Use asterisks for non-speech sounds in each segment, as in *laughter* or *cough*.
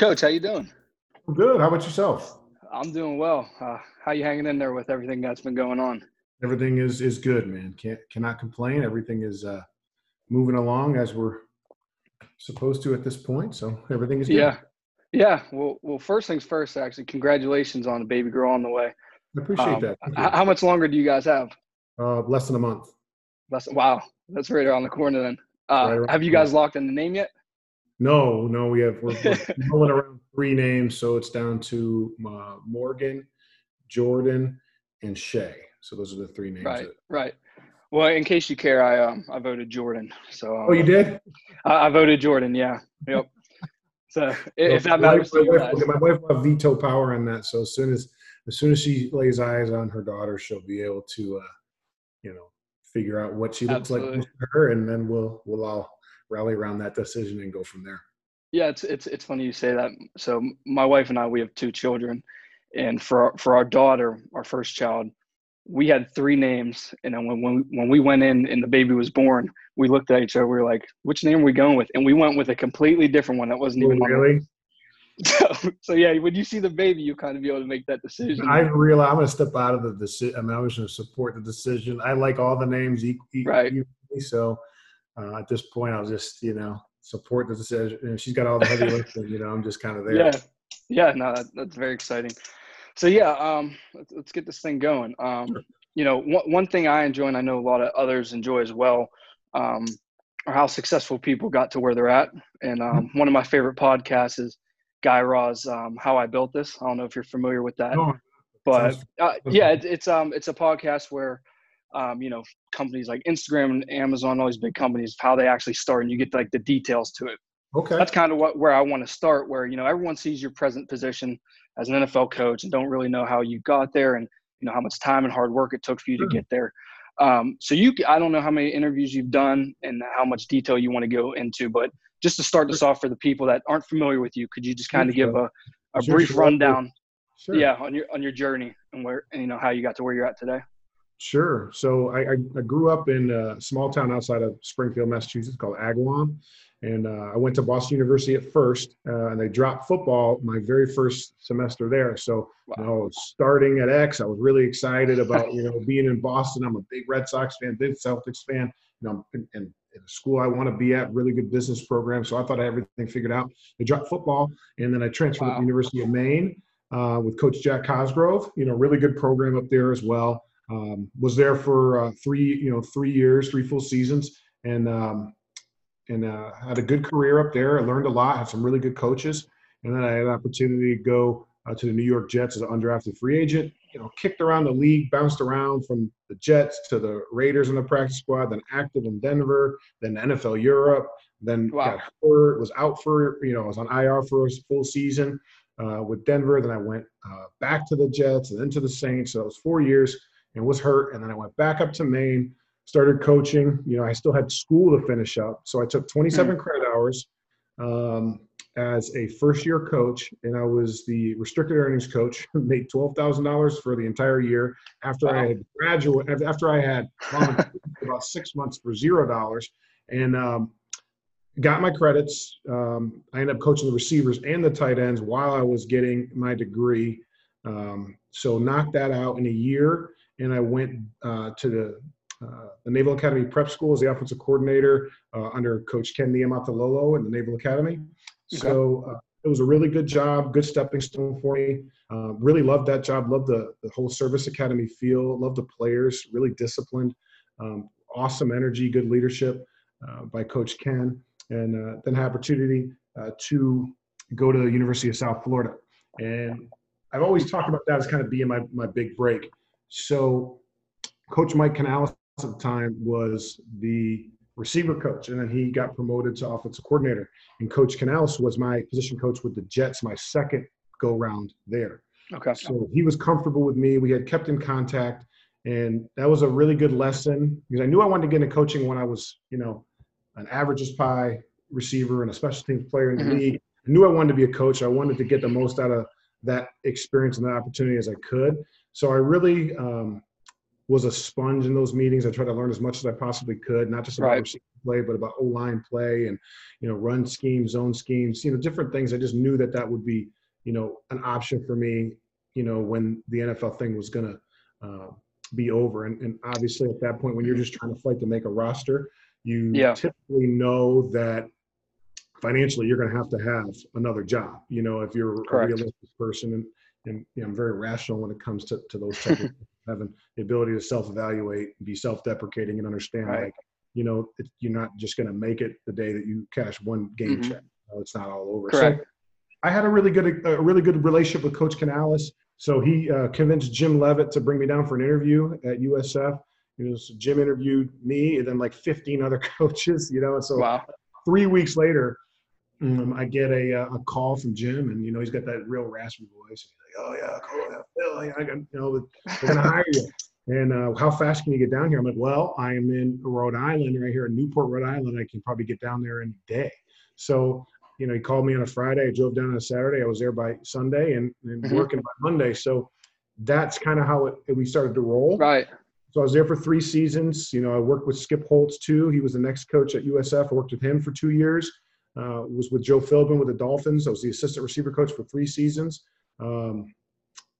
Coach, how you doing? I'm good. How about yourself? I'm doing well. Uh, how you hanging in there with everything that's been going on? Everything is is good, man. Can't cannot complain. Everything is uh, moving along as we're supposed to at this point. So everything is good. Yeah, yeah. Well, well. First things first. Actually, congratulations on the baby girl on the way. I appreciate Um, that. How much longer do you guys have? Uh, less than a month. Less, wow, that's right around the corner. Then, uh, Right have you guys locked in the name yet? No, no, we have we're, we're *laughs* rolling around three names, so it's down to uh, Morgan, Jordan, and Shay. So those are the three names. Right, that- right. Well, in case you care, I um I voted Jordan. So um, Oh, you did? I, I voted Jordan. Yeah. Yep. So *laughs* if that my matters wife- to you my wife, my wife will have veto power on that. So as soon as as soon as she lays eyes on her daughter, she'll be able to, uh, you know, figure out what she looks like to her, and then we'll we'll all rally around that decision and go from there. Yeah, it's it's it's funny you say that. So my wife and I, we have two children, and for our, for our daughter, our first child, we had three names. And then when when when we went in and the baby was born, we looked at each other. We were like, "Which name are we going with?" And we went with a completely different one that wasn't Oh, even on really? *laughs* So, so yeah, when you see the baby, you kind of be able to make that decision. I realize I'm going to step out of the decision. I mean, I was going to support the decision. I like all the names e- e- Right. equally, so uh, at this point, I'll just you know support the decision. And she's got all the heavy lifting. You know, I'm just kind of there. Yeah, yeah, no, that, that's very exciting. So yeah, um, let's, let's get this thing going. Um, you know, one one thing I enjoy, and I know a lot of others enjoy as well, um, are how successful people got to where they're at. And um, one of my favorite podcasts is Guy Raz, um, "How I Built This." I don't know if you're familiar with that, No, but uh, yeah, it's, it's um it's a podcast where um, you know companies like Instagram and Amazon, all these big companies, how they actually start, and you get like the details to it okay. that's kind of what where I want to start. Where you know everyone sees your present position as an NFL coach and don't really know how you got there and you know how much time and hard work it took for you to get there. Um, so you, I don't know how many interviews you've done and how much detail you want to go into, but just to start this off for the people that aren't familiar with you, could you just kind of Sure, give a, a Sure, brief sure. rundown, Sure. yeah, on your on your journey and where and you know how you got to where you're at today? Sure. So I, I, I grew up in a small town outside of Springfield, Massachusetts called Agawam. And uh, I went to Boston University at first, uh, and they dropped football my very first semester there. So you know, starting at X, I was really excited about you know being in Boston. I'm a big Red Sox fan, big Celtics fan. You know, and, and in the school I want to be at, really good business program. So I thought I had everything figured out. They dropped football, and then I transferred to the University of Maine uh, with Coach Jack Cosgrove. You know, really good program up there as well. Um, was there for uh, three, you know, three years, three full seasons, and um, and uh, had a good career up there. I learned a lot. Had some really good coaches, and then I had an opportunity to go uh, to the New York Jets as an undrafted free agent. You know, kicked around the league, bounced around from the Jets to the Raiders in the practice squad, then active in Denver, then NFL Europe, then Wow. got hurt, was out for you know, I was on IR for a full season uh, with Denver. Then I went uh, back to the Jets and then to the Saints. So it was four years and was hurt. And then I went back up to Maine, started coaching. You know, I still had school to finish up. So I took 27 credit hours um, as a first year coach. And I was the restricted earnings coach, *laughs* made $12,000 for the entire year after I had graduated, after I had about six months for $0. And, um, got my credits. Um, I ended up coaching the receivers and the tight ends while I was getting my degree. Um, so knocked that out in a year, and I went uh, to the uh, the Naval Academy Prep School as the offensive coordinator uh, under Coach Ken Niumatalolo in the Naval Academy. So uh, it was a really good job, good stepping stone for me. Uh, really loved that job. Loved the the whole service academy feel. Loved the players. Really disciplined. Um, awesome energy, good leadership uh, by Coach Ken and uh, then had opportunity uh, to go to the University of South Florida. And I've always talked about that as kind of being my, my big break. So Coach Mike Canales at the time was the receiver coach, and then he got promoted to offensive coordinator. And Coach Canales was my position coach with the Jets, my second go round there. Okay. So he was comfortable with me. We had kept in contact, and that was a really good lesson because I knew I wanted to get into coaching when I was, you know, an average as pie receiver and a special teams player in the Mhm. league. I knew I wanted to be a coach. I wanted to get the most out of that experience and that opportunity as I could. So I really um, was a sponge in those meetings. I tried to learn as much as I possibly could, not just about Right. play, but about O line play and you know run schemes, zone schemes, you know different things. I just knew that that would be you know an option for me, you know when the NFL thing was gonna uh, be over. And, and obviously at that point, when you're just trying to fight to make a roster, you Yeah. typically know that financially you're going to have to have another job. You know, if you're Correct. a realistic person and and I'm very rational when it comes to, to those type of *laughs* having the ability to self-evaluate, be self-deprecating, and understand Right. like you know it, you're not just going to make it the day that you cash one game Mhm. check. It's not all over. Correct. So I had a really good a really good relationship with Coach Canales. So he uh, convinced Jim Leavitt to bring me down for an interview at USF. You know, so Jim interviewed me and then like 15 other *laughs* coaches. You know, and so Wow. three weeks later, um, I get a, uh, a call from Jim, and you know he's got that real raspy voice. He's like, "Oh yeah, cool, yeah, Phil, yeah, I got, you know, we're gonna hire you." *laughs* And uh, how fast can you get down here? I'm like, "Well, I am in Rhode Island, right here in Newport, Rhode Island. I can probably get down there in a day." So, you know, he called me on a Friday. I drove down on a Saturday. I was there by Sunday and, and Mhm. working by Monday. So that's kind of how it, we started to roll. Right. So I was there for three seasons. You know, I worked with Skip Holtz too. He was the next coach at USF. I worked with him for two years. Uh, was with Joe Philbin with the Dolphins. I was the assistant receiver coach for three seasons. Um,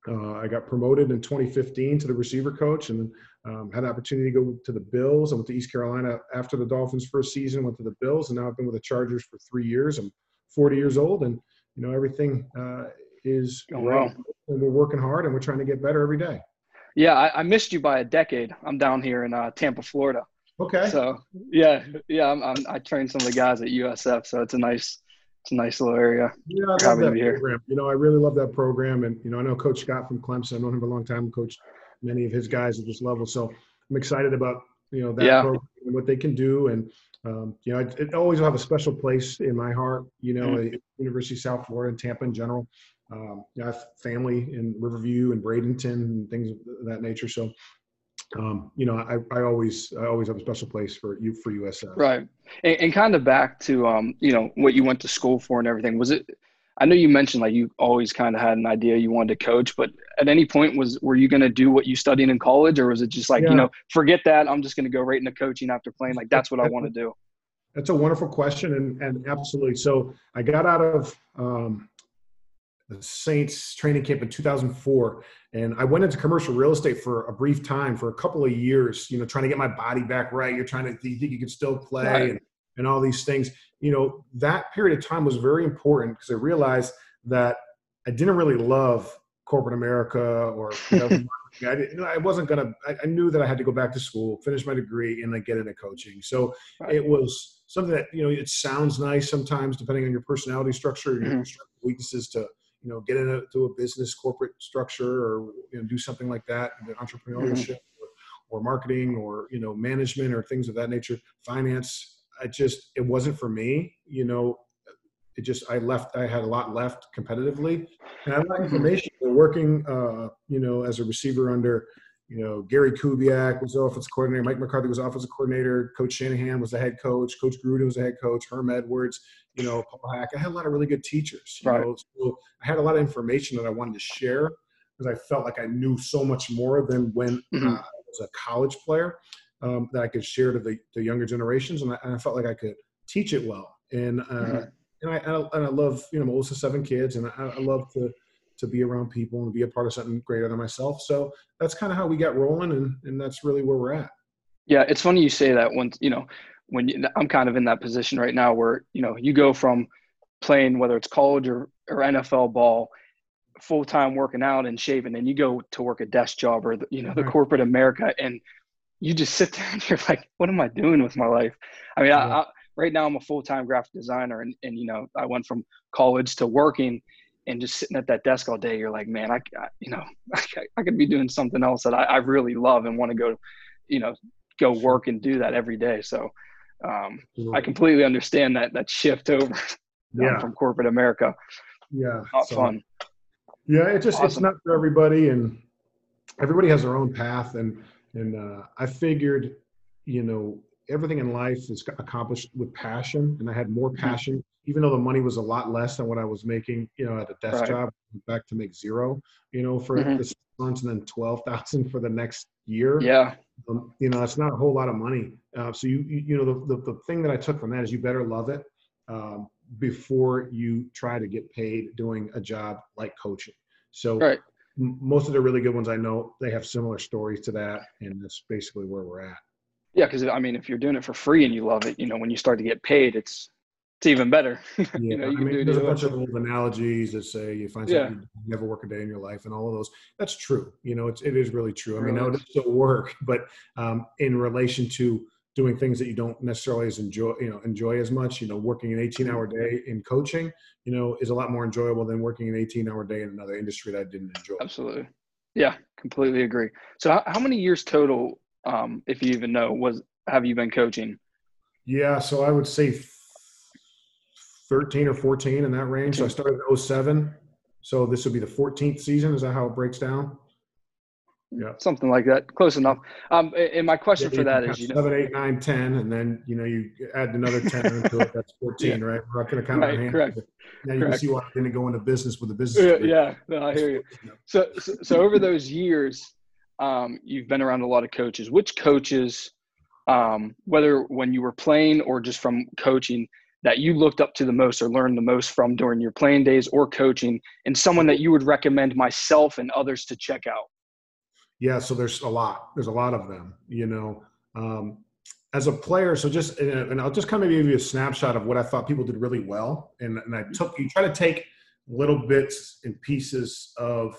uh, I got promoted in 2015 to the receiver coach, and then um, had an opportunity to go to the Bills. I went to East Carolina after the Dolphins' first season. Went to the Bills, and now I've been with the Chargers for three years. I'm 40 years old, and you know everything uh, is Oh, wow. and we're working hard, and we're trying to get better every day. Yeah, I, I missed you by a decade. I'm down here in uh, Tampa, Florida. Okay. So yeah, yeah, I'm, I'm, I trained some of the guys at USF, so it's a nice, it's a nice little area. Yeah, I love that me here. program. You know, I really love that program, and you know, I know Coach Scott from Clemson. I've known him for a long time. Coached many of his guys at this level, so I'm excited about you know that Yeah. program and what they can do. And um, you know, it, it always will have a special place in my heart. You know, Mm-hmm. University of South Florida and Tampa in general. Um, you know, I have family in Riverview and Bradenton and things of that nature. So, um, you know, I, I always I always have a special place for you for USF. Right. And, and kind of back to um, you know, what you went to school for and everything. Was it? I know you mentioned like you always kind of had an idea you wanted to coach, but at any point was were you going to do what you studied in college, or was it just like Yeah. you know, forget that, I'm just going to go right into coaching after playing? Like that's what I want to do. That's a wonderful question, and, and absolutely. So I got out of um, the Saints training camp in 2004, and I went into commercial real estate for a brief time, for a couple of years. You know, trying to get my body back right. You're trying to you think you can still play, Right. and, and all these things. You know, that period of time was very important because I realized that I didn't really love corporate America or government. *laughs* I, didn't, I wasn't gonna. I, I knew that I had to go back to school, finish my degree, and then get into coaching. So Right. it was something that you know it sounds nice sometimes, depending on your personality structure, your Mhm. weaknesses, to you know get into a business corporate structure or you know do something like that, the entrepreneurship or, or marketing or you know management or things of that nature, finance. I just it wasn't for me. You know, it just I left. I had a lot left competitively, and I had a information. Working, uh, you know, as a receiver under, you know, Gary Kubiak was the offensive coordinator. Mike McCarthy was offensive coordinator. Coach Shanahan was the head coach. Coach Gruden was the head coach. Herm Edwards, you know, Paul Hackett. I had a lot of really good teachers. You Right. know, so I had a lot of information that I wanted to share because I felt like I knew so much more than when Mhm. uh, I was a college player um, that I could share to the, the younger generations, and I, and I felt like I could teach it well. And uh, Mhm. and I, and I and I love you know of seven kids, and I, I love to to be around people and be a part of something greater than myself. So that's kind of how we got rolling, and and that's really where we're at. Yeah, it's funny you say that Once you know when you, I'm kind of in that position right now where you know you go from playing whether it's college or, or NFL ball full time working out and shaving and you go to work a desk job or the, you know the Right. corporate America and you just sit *laughs* there and you're like what am I doing with my life? I mean, Yeah. I, I, right now I'm a full time graphic designer and and you know I went from college to working and just sitting at that desk all day you're like man I, I you know *laughs* I, I could be doing something else that I, I really love and want to go you know go work and do that every day. So um, i completely understand that that shift over *laughs* Yeah, from corporate america. Yeah, not So, fun. Yeah, it just it's not for everybody, and everybody has their own path. And and uh, I figured, you know, everything in life is accomplished with passion, and I had more Mhm. passion, even though the money was a lot less than what I was making, you know, at a desk Right. job. Back to make zero, you know, for Mhm. this months and then 12,000 for the next year. Yeah. Um, you know, it's not a whole lot of money. Uh, so you, you, you know, the, the, the, thing that I took from that is you better love it um, before you try to get paid doing a job like coaching. So right. m- most of the really good ones I know, they have similar stories to that. And that's basically where we're at. Yeah. Cause I mean, if you're doing it for free and you love it, you know, when you start to get paid, it's, it's even better. *laughs* Yeah, you know, you I mean, there's a bunch of old analogies that say you find Yeah. something you never work a day in your life, and all of those. That's true. You know, it's it is really true. I mean, now it still work, *laughs* but um, in relation to doing things that you don't necessarily as enjoy, you know, enjoy as much. You know, working an 18-hour day in coaching, you know, is a lot more enjoyable than working an 18-hour day in another industry that I didn't enjoy. Absolutely. Yeah. Completely agree. So how, how many years total, um, if you even know, was, have you been coaching? Yeah, so I would say 13 or 14 in that range. So I started in 07. So this would be the 14th season. Is that how it breaks down? Yeah. Something like that. Close enough. Um, and my question Yeah, for that is, can is, count you know, seven, eight, nine, ten, and then you know you add another ten *laughs* into it. That's fourteen, right? We're not going to count our Right, hands. correct. Now you can see why I didn't go into business with a business. Yeah, yeah, no, I hear you. *laughs* So, so, so over those years, um, you've been around a lot of coaches. Which coaches, um, whether when you were playing or just from coaching, that you looked up to the most or learned the most from during your playing days or coaching, and someone that you would recommend myself and others to check out? Yeah, so there's a lot. There's a lot of them. You know, um, as a player, so just and I'll just kind of give you a snapshot of what I thought people did really well, and and I took you try to take little bits and pieces of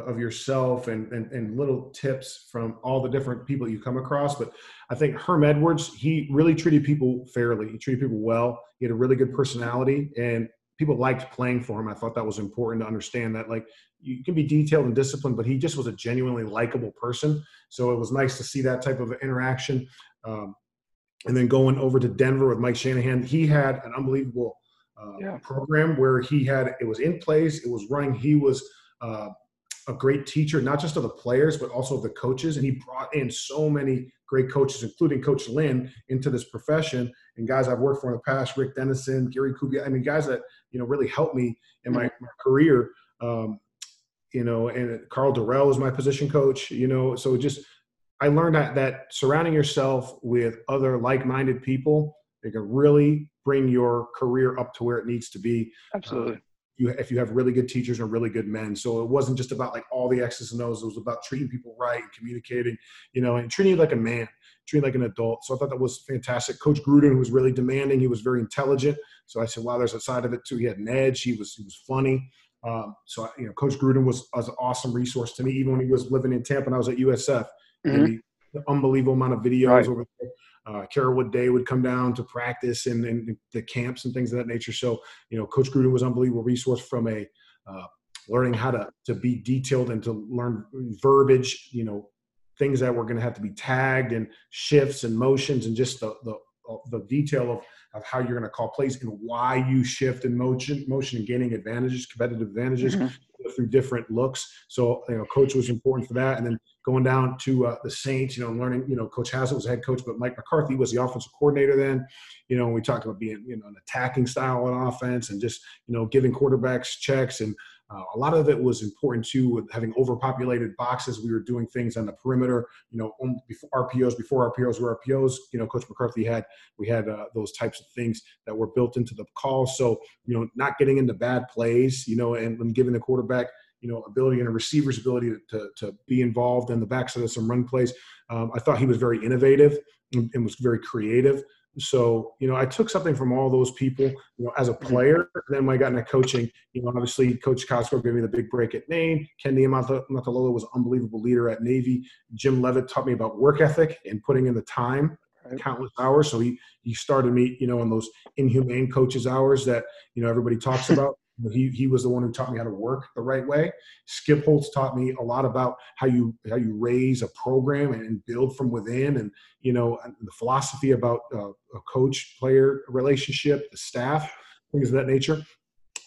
of yourself and, and and little tips from all the different people you come across. But I think Herm Edwards, he really treated people fairly. He treated people well. He had a really good personality, and people liked playing for him. I thought that was important to understand that like you can be detailed and disciplined, but he just was a genuinely likable person. So it was nice to see that type of interaction. Um, and then going over to Denver with Mike Shanahan, he had an unbelievable uh, Yeah. program where he had it was in place, it was running. He was uh, a great teacher, not just of the players, but also of the coaches. And he brought in so many great coaches, including Coach Lynn, into this profession. And guys I've worked for in the past, Rick Dennison, Gary Kubiak, I mean, guys that, you know, really helped me in my, my career. Um, you know, and Karl Dorrell was my position coach, you know, so just, I learned that, that surrounding yourself with other like-minded people, they can really bring your career up to where it needs to be Absolutely. You if you have really good teachers and really good men. So it wasn't just about like all the X's and O's. It was about treating people right and communicating, you know, and treating you like a man, treating like an adult. So I thought that was fantastic. Coach Gruden, was really demanding, he was very intelligent. So I said, wow, there's a side of it too. He had an edge. He was he was funny. Um, so you know, Coach Gruden was, was an awesome resource to me, even when he was living in Tampa and I was at USF. Mhm. And he, the unbelievable amount of videos Right. over there. Uh, Carolwood Day would come down to practice and, and the camps and things of that nature. So, you know, Coach Gruden was an unbelievable resource from a uh, learning how to to be detailed and to learn verbiage. You know, things that were going to have to be tagged and shifts and motions and just the the, the detail of of how you're going to call plays and why you shift in motion, motion and gaining advantages, competitive advantages Mhm. through different looks. So, you know, coach was important for that. And then going down to uh, the Saints, you know, learning, you know, Coach Haslett was head coach, but Mike McCarthy was the offensive coordinator then. You know, we talked about being, you know, an attacking style on offense and just, you know, giving quarterbacks checks. And uh, a lot of it was important too with having overpopulated boxes. We were doing things on the perimeter, you know, um, before RPOs, before RPOs were RPOs. You know, Coach McCarthy had, we had uh, those types of things that were built into the call. So, you know, not getting into bad plays, you know, and, and giving the quarterback, you know, ability and a receiver's ability to, to, to be involved in the backside of some run plays. Um, I thought he was very innovative and, and was very creative. So, you know, I took something from all those people, you know, as a player. Then when I got into coaching, you know, obviously Coach Cosgrove gave me the big break at Maine. Ken Niumatalolo was an unbelievable leader at Navy. Jim Leavitt taught me about work ethic and putting in the time, countless hours. So he he started me, you know, in those inhumane coaches hours that you know everybody talks *laughs* about. He, he was the one who taught me how to work the right way. Skip Holtz taught me a lot about how you how you raise a program and build from within, and you know the philosophy about uh, a coach player relationship, the staff, things of that nature.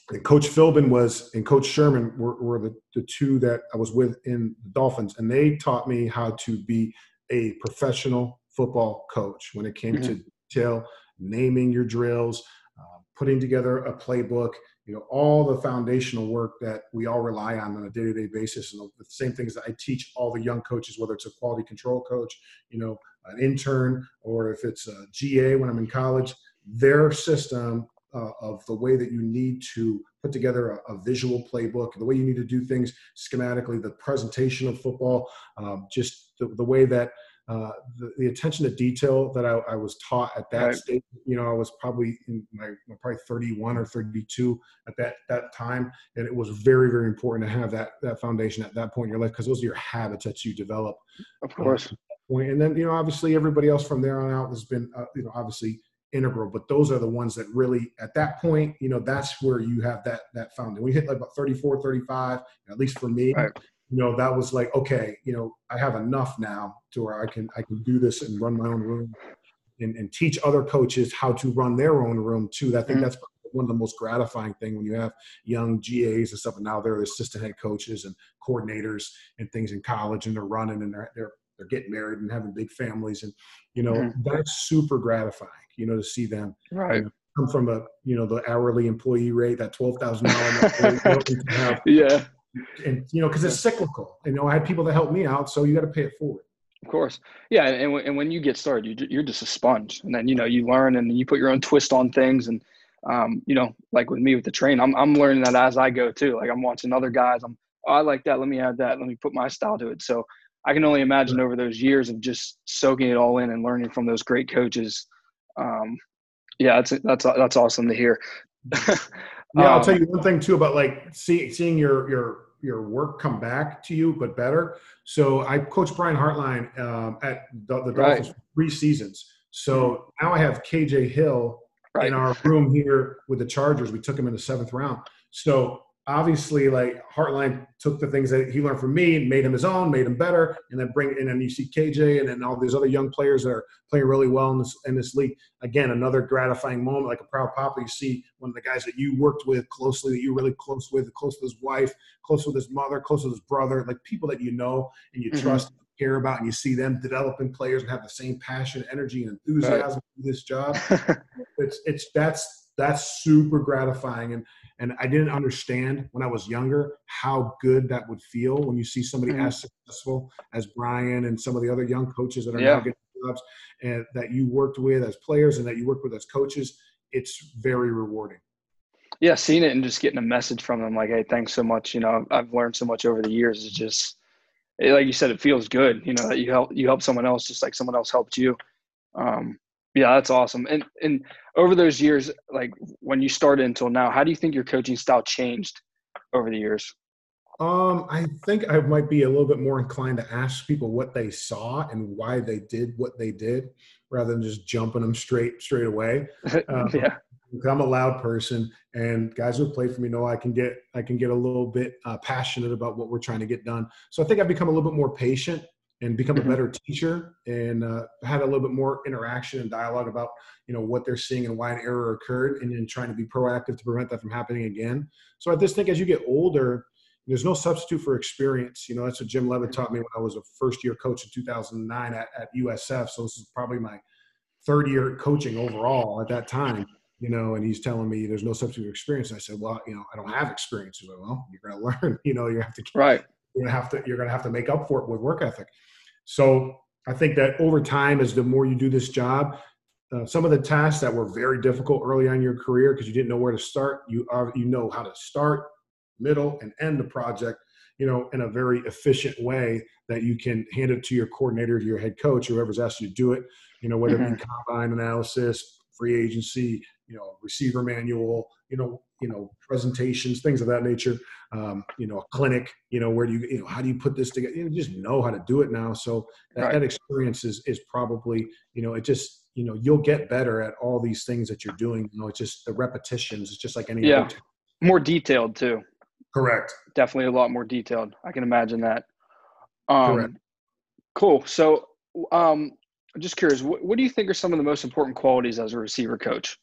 And Coach Philbin was and Coach Sherman were, were the, the two that I was with in the Dolphins, and they taught me how to be a professional football coach when it came to detail, naming your drills, uh, putting together a playbook, you know all the foundational work that we all rely on on a day-to-day basis and the same things that i teach all the young coaches whether it's a quality control coach you know an intern or if it's a ga when i'm in college their system uh, of the way that you need to put together a, a, visual playbook, the way you need to do things schematically, the presentation of football, um, just the, the, way that uh, the, the, attention to detail that I, I was taught at that right. stage. You know, I was probably in my probably 31 or 32 at that that time, and it was very very important to have that that foundation at that point in your life because those are your habits that you develop. Of course. Um, and then you know, obviously, everybody else from there on out has been uh, you know obviously integral but those are the ones that really at that point you know that's where you have that that foundation we hit like about 34 35 at least for me right. You know that was like okay you know i have enough now to where i can i can do this and run my own room and, and teach other coaches how to run their own room too i think mm-hmm. that's one of the most gratifying thing when you have young GAs and stuff, and now they're assistant head coaches and coordinators and things in college, and they're running and they're they're they're getting married and having big families, and you know mm-hmm. that's super gratifying you know, to see them right. You know, come from a, you know, the hourly employee rate, that twelve thousand dollars. *laughs* yeah. And you know, because it's cyclical. You know, I had people that helped me out, so you got to pay it forward. Of course, yeah. And and when you get started, you, you're just a sponge, and then you know you learn and you put your own twist on things, and um, you know, like with me with the train, I'm I'm learning that as I go too. Like I'm watching other guys. I'm oh, I like that. Let me add that. Let me put my style to it. So I can only imagine over those years of just soaking it all in and learning from those great coaches um, yeah, that's that's that's awesome to hear. *laughs* yeah, I'll tell um, you one thing too about like see, seeing your your your work come back to you, but better. So I coached Brian Hartline um, at the, the Dolphins right. three seasons. So now I have KJ Hill right. in our room here with the Chargers. We took him in the seventh round. So obviously like Hartline took the things that he learned from me, made him his own, made him better, and then bring in and you see KJ and then all these other young players that are playing really well in this in this league. Again, another gratifying moment, like a proud papa. You see one of the guys that you worked with closely, that you really close with, close with his wife, close with his mother, close with his brother, like people that you know and you mm-hmm. trust care about and you see them developing players and have the same passion, energy, and enthusiasm right. for this job. *laughs* it's it's that's that's super gratifying. And and I didn't understand when I was younger how good that would feel when you see somebody mm-hmm. as successful as Brian and some of the other young coaches that are yeah. now getting jobs and that you worked with as players and that you worked with as coaches. It's very rewarding. Yeah, seeing it and just getting a message from them like, "Hey, thanks so much. You know, I've learned so much over the years. It's just, like you said, it feels good. You know that you help you help someone else just like someone else helped you. Um, yeah, that's awesome. And and over those years, like when you started until now, how do you think your coaching style changed over the years? Um, I think I might be a little bit more inclined to ask people what they saw and why they did what they did, rather than just jumping them straight straight away. *laughs* Um, yeah, I'm a loud person, and guys who play for me know I can get I can get a little bit uh, passionate about what we're trying to get done. So I think I've become a little bit more patient and become mm-hmm. a better teacher and uh, had a little bit more interaction and dialogue about you know what they're seeing and why an error occurred and then trying to be proactive to prevent that from happening again so i just think as you get older there's no substitute for experience you know that's what jim leavitt taught me when i was a first year coach in 2009 at, at usf so this is probably my third year coaching overall at that time you know, and he's telling me there's no substitute for experience. And I said, well, you know, I don't have experience. He's like, well, you're going *laughs* to learn, you know, you have to, right. You're to have to, you're to have to make up for it with work ethic. So I think that over time, as the more you do this job, uh, some of the tasks that were very difficult early on in your career because you didn't know where to start, you are you know how to start, middle, and end the project, you know, in a very efficient way that you can hand it to your coordinator, to your head coach, whoever's asked you to do it. You know, whether mm-hmm. it be mm-hmm. combine analysis, free agency, you know, receiver manual, you know, you know, presentations, things of that nature um, you know, a clinic, you know, where do you, you know, how do you put this together? You just know how to do it now. So that, right. that experience is, is probably, you know, it just, you know, you'll get better at all these things that you're doing. You know, it's just the repetitions. It's just like any yeah. More detailed too. Correct. Definitely a lot more detailed. I can imagine that. Um, Correct. Cool. So, um, just curious, what, what do you think are some of the most important qualities as a receiver coach?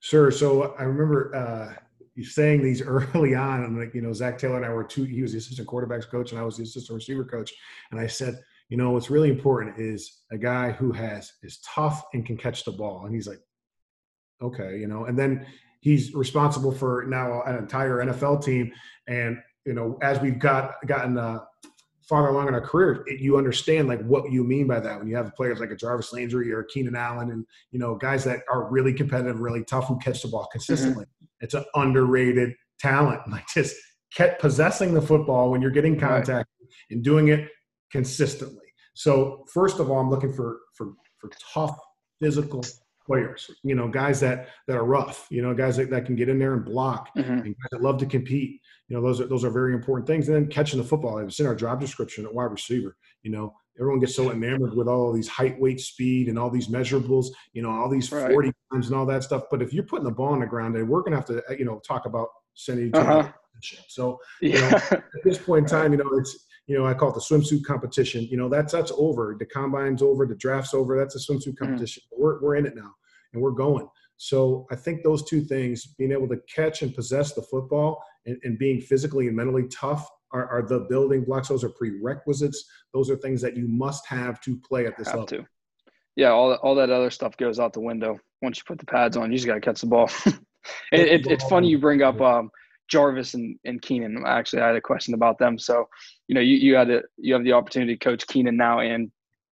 Sure. So I remember, uh, saying these *laughs* early on. And like, you know, Zac Taylor and I were two, he was the assistant quarterbacks coach and I was the assistant receiver coach. And I said, you know, what's really important is a guy who has is tough and can catch the ball. And he's like, okay, you know, and then he's responsible for now an entire NFL team. And you know, as we've got gotten uh, farther along in our career, it, you understand like what you mean by that when you have players like a Jarvis Landry or Keenan Allen, and you know, guys that are really competitive, really tough, who catch the ball consistently. Mm-hmm. It's an underrated talent. *laughs* Like just kept possessing the football when you're getting contact right. and doing it consistently. So first of all, I'm looking for for for tough physical players. You know, guys that that are rough. You know, guys that, that can get in there and block, mm-hmm. and guys that love to compete. You know, those are those are very important things. And then catching the football. It's in our job description at wide receiver. You know, everyone gets so enamored with all these height, weight, speed, and all these measurables. You know, all these right. forty times and all that stuff. But if you're putting the ball on the ground, and we're going to have to, you know, talk about sending uh-huh. So, you know, at this point in *laughs* time, you know, it's you know, I call it the swimsuit competition. You know, that's that's over. The combine's over. The draft's over. That's a swimsuit mm-hmm. competition. Mm. We're we're in it now, and we're going. So I think those two things, being able to catch and possess the football, and, and being physically and mentally tough, are, are, the building blocks. Those are prerequisites. Those are things that you must have to play at this have level. To. Yeah, all all that other stuff goes out the window once you put the pads on. You just got to catch the ball. *laughs* it, it, it's funny you bring up um, Jarvis and, and Keenan. Actually, I had a question about them. So, you know, you, you had a, you have the opportunity to coach Keenan now and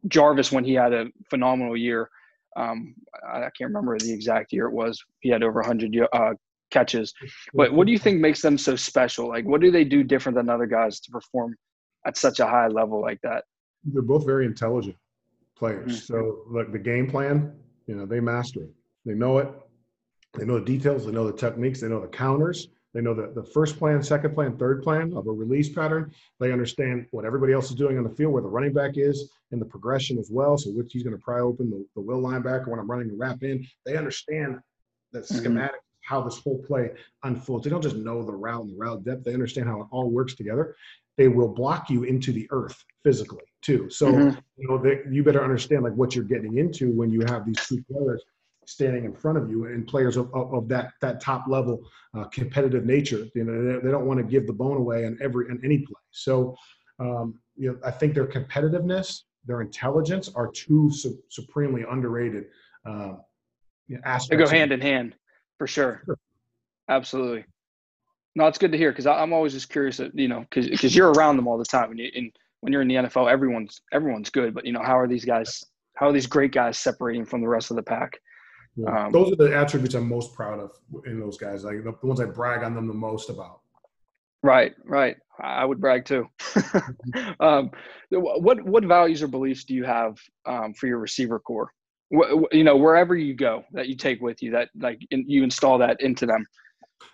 Jarvis when he had a phenomenal year. Um, I can't remember the exact year it was. He had over 100 uh, catches. But what do you think makes them so special? Like, what do they do different than other guys to perform at such a high level like that? They're both very intelligent players. Mm-hmm. So, like the game plan, you know, they master it. They know it. They know the details. They know the techniques. They know the counters. They know the, the first plan, second plan, third plan of a release pattern. They understand what everybody else is doing on the field, where the running back is, and the progression as well. So which he's going to pry open the, the will linebacker when I'm running the wrap in. They understand the mm-hmm. schematic, how this whole play unfolds. They don't just know the route and the route depth. They understand how it all works together. They will block you into the earth physically too. So mm-hmm. you know they, you better understand like what you're getting into when you have these two players standing in front of you and players of, of, of that that top level uh, competitive nature you know they, they don't want to give the bone away in every in any play. So um, you know i think their competitiveness their intelligence are two su- supremely underrated uh, aspects they go hand in hand for sure, sure. absolutely. No it's good to hear because i'm always just curious that you know because you're around them all the time and, you, and when you're in the nfl everyone's everyone's good but you know how are these guys how are these great guys separating from the rest of the pack yeah. Um, those are the attributes I'm most proud of in those guys. Like the, the ones I brag on them the most about. Right, right. I would brag too. *laughs* um, what what values or beliefs do you have um, for your receiver core? What, you know, wherever you go, that you take with you, that like in, you install that into them.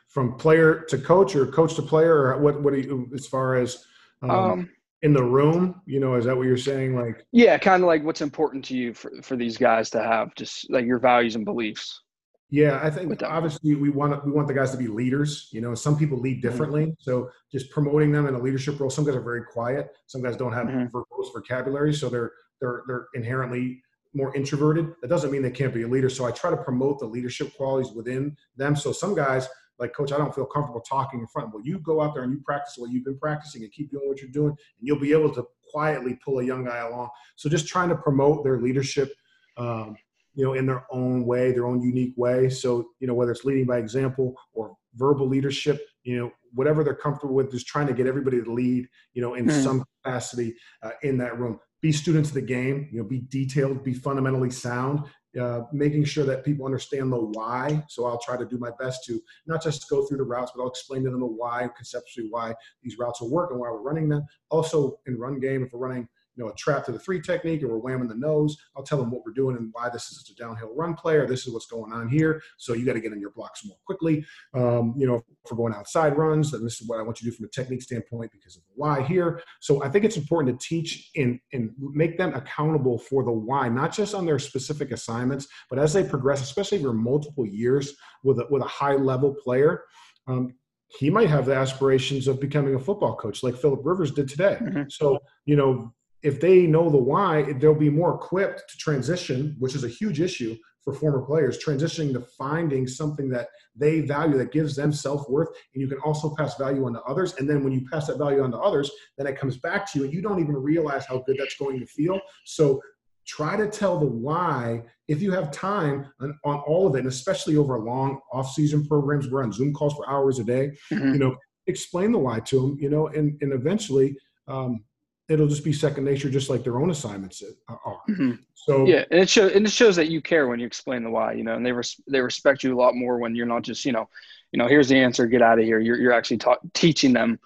From player to coach, or coach to player, or what? What do you as far as um, um in the room you know is that what you're saying like yeah kind of like what's important to you for, for these guys to have just like your values and beliefs yeah i think obviously we want we want the guys to be leaders you know some people lead mm-hmm. differently mm-hmm. so just promoting them in a leadership role some guys are very quiet some guys don't have mm-hmm. verbose vocabulary so they're they're they're inherently more introverted that doesn't mean they can't be a leader so i try to promote the leadership qualities within them so some guys like, coach, I don't feel comfortable talking in front. Well, you go out there and you practice what you've been practicing and keep doing what you're doing, and you'll be able to quietly pull a young guy along. So just trying to promote their leadership, um, you know, in their own way, their own unique way. So, you know, whether it's leading by example or verbal leadership, you know, whatever they're comfortable with, just trying to get everybody to lead, you know, in mm. some capacity uh, in that room. Be students of the game, you know, be detailed, be fundamentally sound, uh, making sure that people understand the why. So I'll try to do my best to not just go through the routes, but I'll explain to them the why, conceptually why these routes will work and why we're running them. Also in run game, if we're running you know, a trap to the three technique or we're whamming the nose, I'll tell them what we're doing and why this is a downhill run play or this is what's going on here. So you got to get in your blocks more quickly. Um, you know, we're going outside runs, then this is what I want you to do from a technique standpoint because of the why here. So I think it's important to teach and, and make them accountable for the why, not just on their specific assignments, but as they progress, especially if you're multiple years with a, with a high level player. Um, he might have the aspirations of becoming a football coach like Philip Rivers did today. Mm-hmm. So, you know, if they know the why, they'll be more equipped to transition, which is a huge issue for former players, transitioning to finding something that they value that gives them self worth. And you can also pass value on to others. And then when you pass that value on to others, then it comes back to you and you don't even realize how good that's going to feel. So try to tell the why if you have time on, on all of it and especially over long off-season programs we're on zoom calls for hours a day mm-hmm. you know explain the why to them you know and, and eventually um, it'll just be second nature just like their own assignments are mm-hmm. so yeah and it shows and it shows that you care when you explain the why you know and they res- they respect you a lot more when you're not just you know you know here's the answer get out of here you're, you're actually ta- teaching them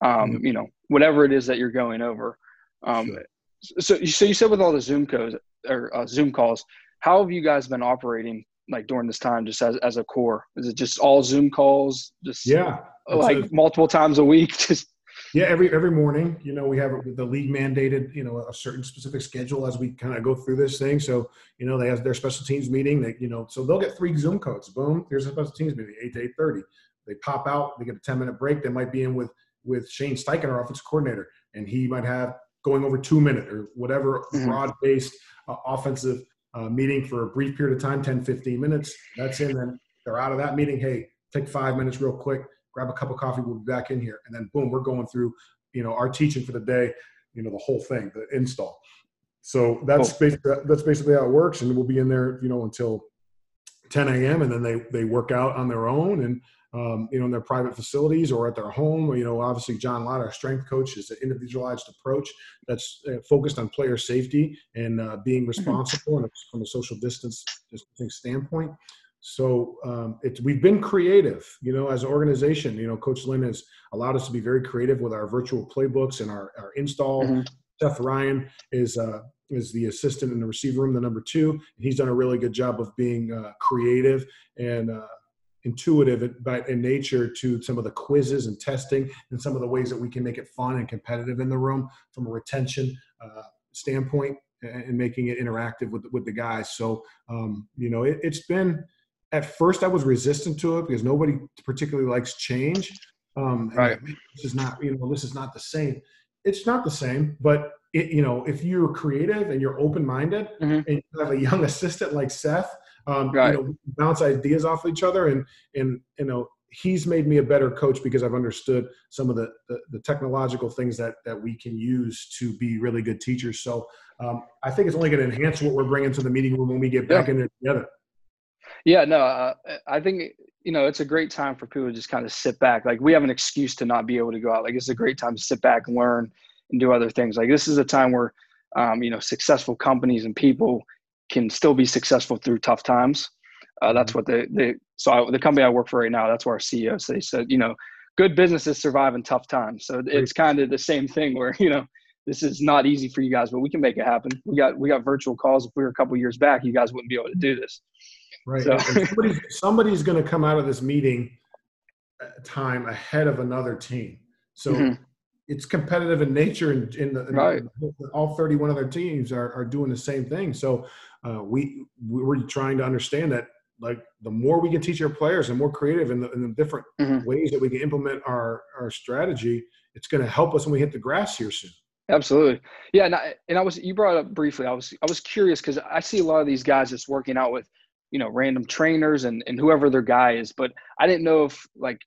um, mm-hmm. you know whatever it is that you're going over um, sure. So, so you said with all the Zoom calls or uh, Zoom calls, how have you guys been operating like during this time, just as as a core? Is it just all Zoom calls? Just yeah, like a, multiple times a week? *laughs* Just yeah, every every morning. You know, we have the league mandated, you know, a certain specific schedule as we kind of go through this thing. So, you know, they have their special teams meeting. They, you know, so they'll get three Zoom codes. Boom, here's a special teams meeting, eight to eight thirty. They pop out. They get a ten minute break. They might be in with with Shane Steichen, our offensive coordinator, and he might have going over two minute or whatever mm-hmm. broad based uh, offensive uh, meeting for a brief period of time 10 15 minutes that's in then they're out of that meeting hey take five minutes real quick grab a cup of coffee we'll be back in here and then boom we're going through you know our teaching for the day you know the whole thing the install so that's oh. basically that's basically how it works and we'll be in there you know until 10 a.m and then they they work out on their own and um, you know, in their private facilities or at their home. You know, obviously John Lott, our strength coach, is an individualized approach that's uh, focused on player safety and uh, being *laughs* responsible and from a social distance distancing standpoint. So um, it's we've been creative, you know, as an organization. You know, Coach Lynn has allowed us to be very creative with our virtual playbooks and our, our install. Mm-hmm. Seth Ryan is uh, is the assistant in the receiver room, the number two. And he's done a really good job of being uh, creative and uh, intuitive by in nature to some of the quizzes and testing and some of the ways that we can make it fun and competitive in the room from a retention uh, standpoint and making it interactive with with the guys. So um, you know, it, has been at first I was resistant to it because nobody particularly likes change. Um, right. This is not you know this is not the same. It's not the same, but it, you know if you're creative and you're open minded mm-hmm. and you have a young *laughs* assistant like Seth um, right. you know, bounce ideas off each other, and and you know, he's made me a better coach because I've understood some of the, the, the technological things that that we can use to be really good teachers. So um, I think it's only going to enhance what we're bringing to the meeting room when we get back yeah. in there together. Yeah, no, uh, I think you know it's a great time for people to just kind of sit back. Like we have an excuse to not be able to go out. Like it's a great time to sit back and learn and do other things. Like this is a time where um, you know successful companies and people can still be successful through tough times. Uh, that's mm-hmm. what the the so I, the company I work for right now. That's where our CEO they said you know good businesses survive in tough times. So it's kind of the same thing where *laughs* you know this is not easy for you guys, but we can make it happen. We got we got virtual calls. If we were a couple years back, you guys wouldn't be able to do this. Right. So. *laughs* somebody's, somebody's going to come out of this meeting uh, time ahead of another team. So mm-hmm it's competitive in nature and in, the, right. all 31 other teams are, are doing the same thing so uh, we we're trying to understand that like the more we can teach our players and more creative in the, in the different mm-hmm. ways that we can implement our our strategy it's going to help us when we hit the grass here soon absolutely yeah and I, and I was you brought up briefly i was i was curious because i see a lot of these guys that's working out with you know random trainers and and whoever their guy is but i didn't know if like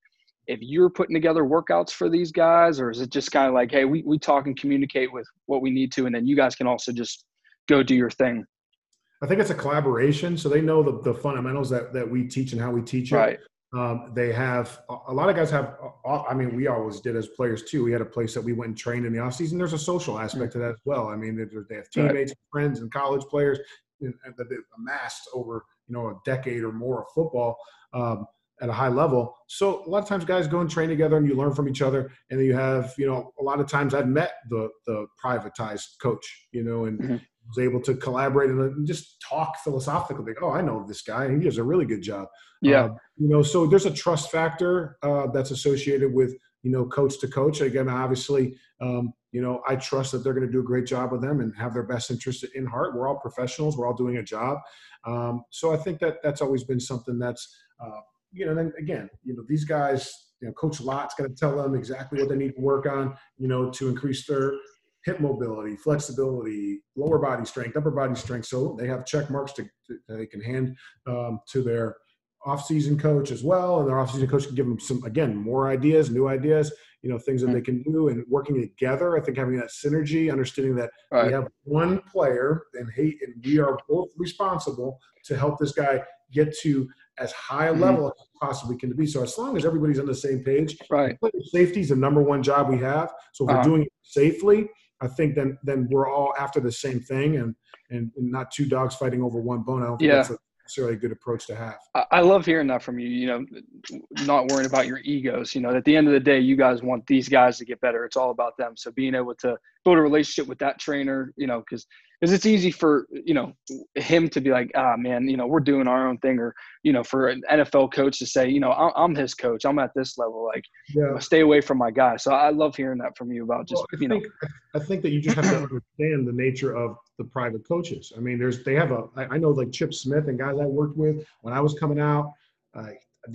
if you're putting together workouts for these guys or is it just kind of like hey we, we talk and communicate with what we need to and then you guys can also just go do your thing i think it's a collaboration so they know the, the fundamentals that, that we teach and how we teach it right. Um, they have a lot of guys have i mean we always did as players too we had a place that we went and trained in the off season there's a social aspect mm-hmm. to that as well i mean they have teammates right. friends and college players amassed over you know a decade or more of football um, at a high level. So a lot of times guys go and train together and you learn from each other. And then you have, you know, a lot of times I've met the the privatized coach, you know, and mm-hmm. was able to collaborate and just talk philosophically. Like, oh, I know this guy. He does a really good job. Yeah. Uh, you know, so there's a trust factor uh, that's associated with, you know, coach to coach. Again, obviously, um, you know, I trust that they're going to do a great job with them and have their best interest in heart. We're all professionals. We're all doing a job. Um, so I think that that's always been something that's, uh, you know, then again, you know, these guys, you know, Coach Lott's going to tell them exactly what they need to work on, you know, to increase their hip mobility, flexibility, lower body strength, upper body strength. So they have check marks to, to they can hand um, to their off-season coach as well, and their off-season coach can give them some again more ideas, new ideas, you know, things that they can do, and working together. I think having that synergy, understanding that Right. we have one player, and he and we are both responsible to help this guy get to as high a Mhm. level as possibly can be. So as long as everybody's on the same page, Right. safety is the number one job we have. So if Uh-huh. we're doing it safely, I think then then we're all after the same thing, and and, and not two dogs fighting over one bone. I don't think Yeah. that's a necessarily a good approach to have. I I love hearing that from you. You know, not worrying about your egos. You know, at the end of the day, you guys want these guys to get better. It's all about them. So being able to build a relationship with that trainer, you know, because because it's easy for you know him to be like, ah, man, you know, we're doing our own thing, or you know, for an NFL coach to say, you know, I'm, I'm his coach. I'm at this level. Like, Yeah. stay away from my guy. So I love hearing that from you about just Well, you know, I think that you just have to understand the nature of the private coaches. I mean, there's they have a i know like Chip Smith and guys I worked with when I was coming out. Uh,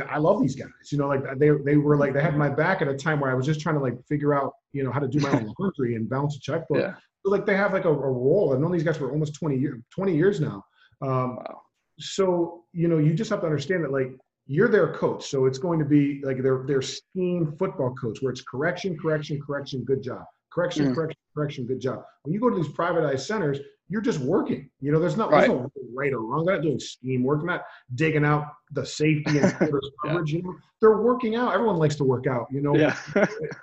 I love these guys. You know, like they they were like they had my back at a time where I was just trying to like figure out you know how to do my own *laughs* laundry and balance a checkbook. yeah, like they have like a, a role. I've known these guys for almost 20 years 20 years now. Um, wow, so you know you just have to understand that like you're their coach so it's going to be like their their scheme football coach where it's correction correction correction good job correction Mm. correction correction good job when you go to these privatized centers you're just working you know there's not Right. there's no right or wrong they're not doing scheme work they're not digging out the safety and *laughs* quarters Yeah. you know they're working out everyone likes to work out you know yeah, *laughs*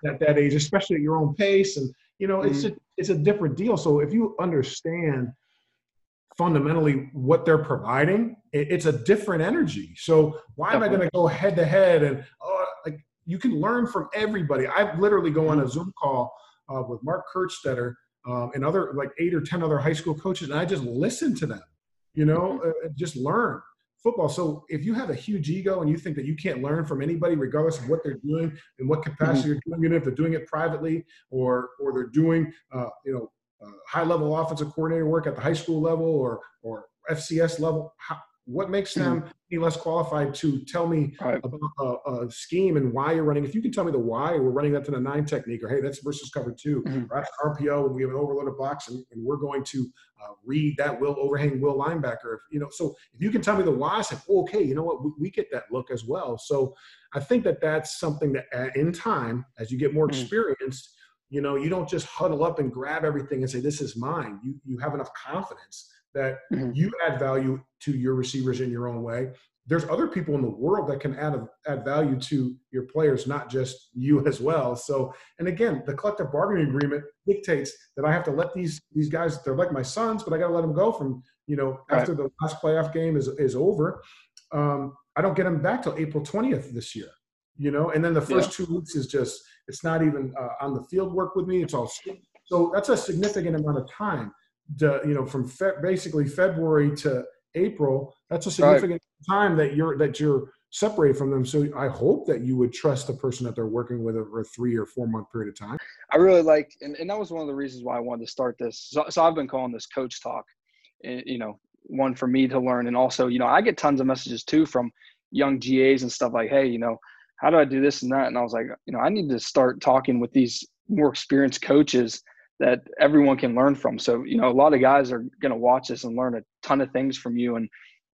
at that age, especially at your own pace. And you know, it's Mm-hmm. a it's a different deal. So if you understand fundamentally what they're providing, it, it's a different energy. So why am I going to go head to head and oh, like you can learn from everybody. I literally go on a Zoom call uh, with Mark Kurtstetter um, and other like eight or ten other high school coaches, and I just listen to them. You know, uh, and just learn football. So if you have a huge ego and you think that you can't learn from anybody, regardless of what they're doing and what capacity you're doing, it, if they're doing it privately or or they're doing uh, you know uh, high level offensive coordinator work at the high school level or or FCS level, how, what makes them any less qualified to tell me right, about a, a scheme and why you're running? If you can tell me the why, we're running that to the nine technique, or hey, that's versus cover 2 Mhm. or that's RPO, and we have an overloaded box, and, and we're going to uh, read that will overhang will linebacker. If, you know, so if you can tell me the why, I oh, okay, you know what, we, we get that look as well. So I think that that's something that uh, in time, as you get more Mhm. experienced, you know, you don't just huddle up and grab everything and say, this is mine. You, you have enough confidence that Mhm. you add value to your receivers in your own way. There's other people in the world that can add, add value to your players, not just you as well. So, and again, the collective bargaining agreement dictates that I have to let these these guys. They're like my sons, but I got to let them go from you know Right. after the last playoff game is is over. Um, I don't get them back till April 20th this year. You know, and then the first two weeks is just it's not even uh, on the field work with me. It's all so that's a significant amount of time. To, you know, from fe- basically February to April, that's a significant time that you're that you're separated from them. So I hope that you would trust the person that they're working with over a three or four month period of time. I really like, and, and that was one of the reasons why I wanted to start this. So, so I've been calling this coach talk, and, you know, one for me to learn. And also, you know, I get tons of messages too from young GAs and stuff like, hey, you know, how do I do this and that? And I was like, you know, I need to start talking with these more experienced coaches that everyone can learn from. So, you know, a lot of guys are going to watch this and learn a ton of things from you. And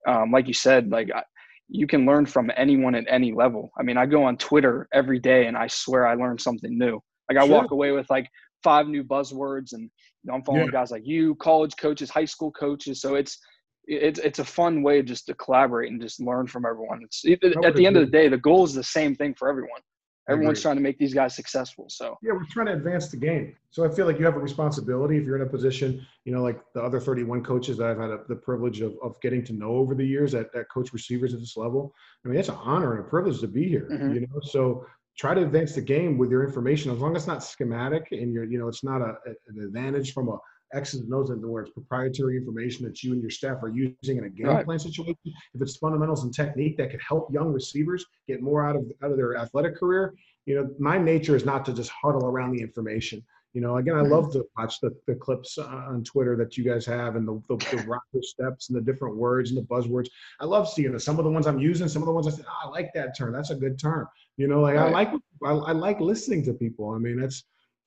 um, like you said, like I, you can learn from anyone at any level. I mean, I go on Twitter every day and I swear I learn something new. Like I Sure. walk away with like five new buzzwords and you know, I'm following Yeah. guys like you, college coaches, high school coaches. So it's it's it's a fun way just to collaborate and just learn from everyone. It's it, at the end of the day, the goal is the same thing for everyone. Everyone's trying to make these guys successful. So Yeah, we're trying to advance the game. So I feel like you have a responsibility if you're in a position, you know, like the other 31 coaches that I've had a, the privilege of, of getting to know over the years that, that coach receivers at this level. I mean, it's an honor and a privilege to be here, Mhm. you know? So try to advance the game with your information as long as it's not schematic and you're, you know, it's not a, an advantage from a X's and O's and where it's proprietary information that you and your staff are using in a game Right. plan situation. If it's fundamentals and technique that could help young receivers get more out of out of their athletic career, you know, my nature is not to just huddle around the information. You know, again, I Mhm. love to watch the, the clips uh, on Twitter that you guys have and the, the, the *laughs* rocker steps and the different words and the buzzwords. I love seeing it. Some of the ones I'm using, some of the ones I say, oh, I like that term. That's a good term. You know, like I like I, I like listening to people. I mean, that's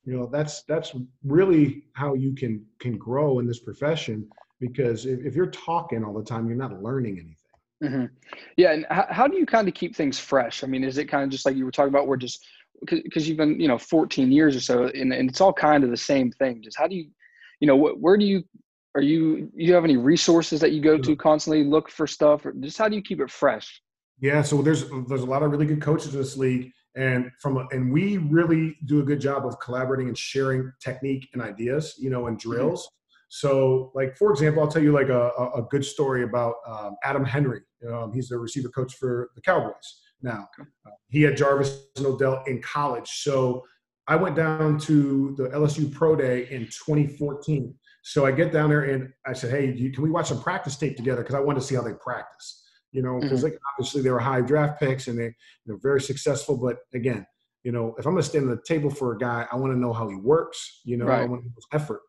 you know, that's that's really how you can can grow in this profession because if, if you're talking all the time, you're not learning anything. Mm-hmm. Yeah, and how, how do you kind of keep things fresh? I mean, is it kind of just like you were talking about, where just because you've been you know 14 years or so, and, and it's all kind of the same thing. Just how do you, you know, where do you are you you have any resources that you go to constantly look for stuff, or just how do you keep it fresh? Yeah, so there's there's a lot of really good coaches in this league, and from a, and we really do a good job of collaborating and sharing technique and ideas, you know, and mm-hmm. drills. Mm-hmm. So, like for example, I'll tell you like a, a good story about um, Adam Henry. Um, he's the receiver coach for the Cowboys now. Uh, he had Jarvis and Odell in college, so I went down to the LSU Pro Day in 2014. So I get down there and I said, "Hey, you, can we watch some practice tape together?" Because I wanted to see how they practice you know, because mm-hmm. like, obviously they were high draft picks and they, they're very successful. But again, you know, if I'm going to stand on the table for a guy, I want to know how he works. You know, right. I want his effort.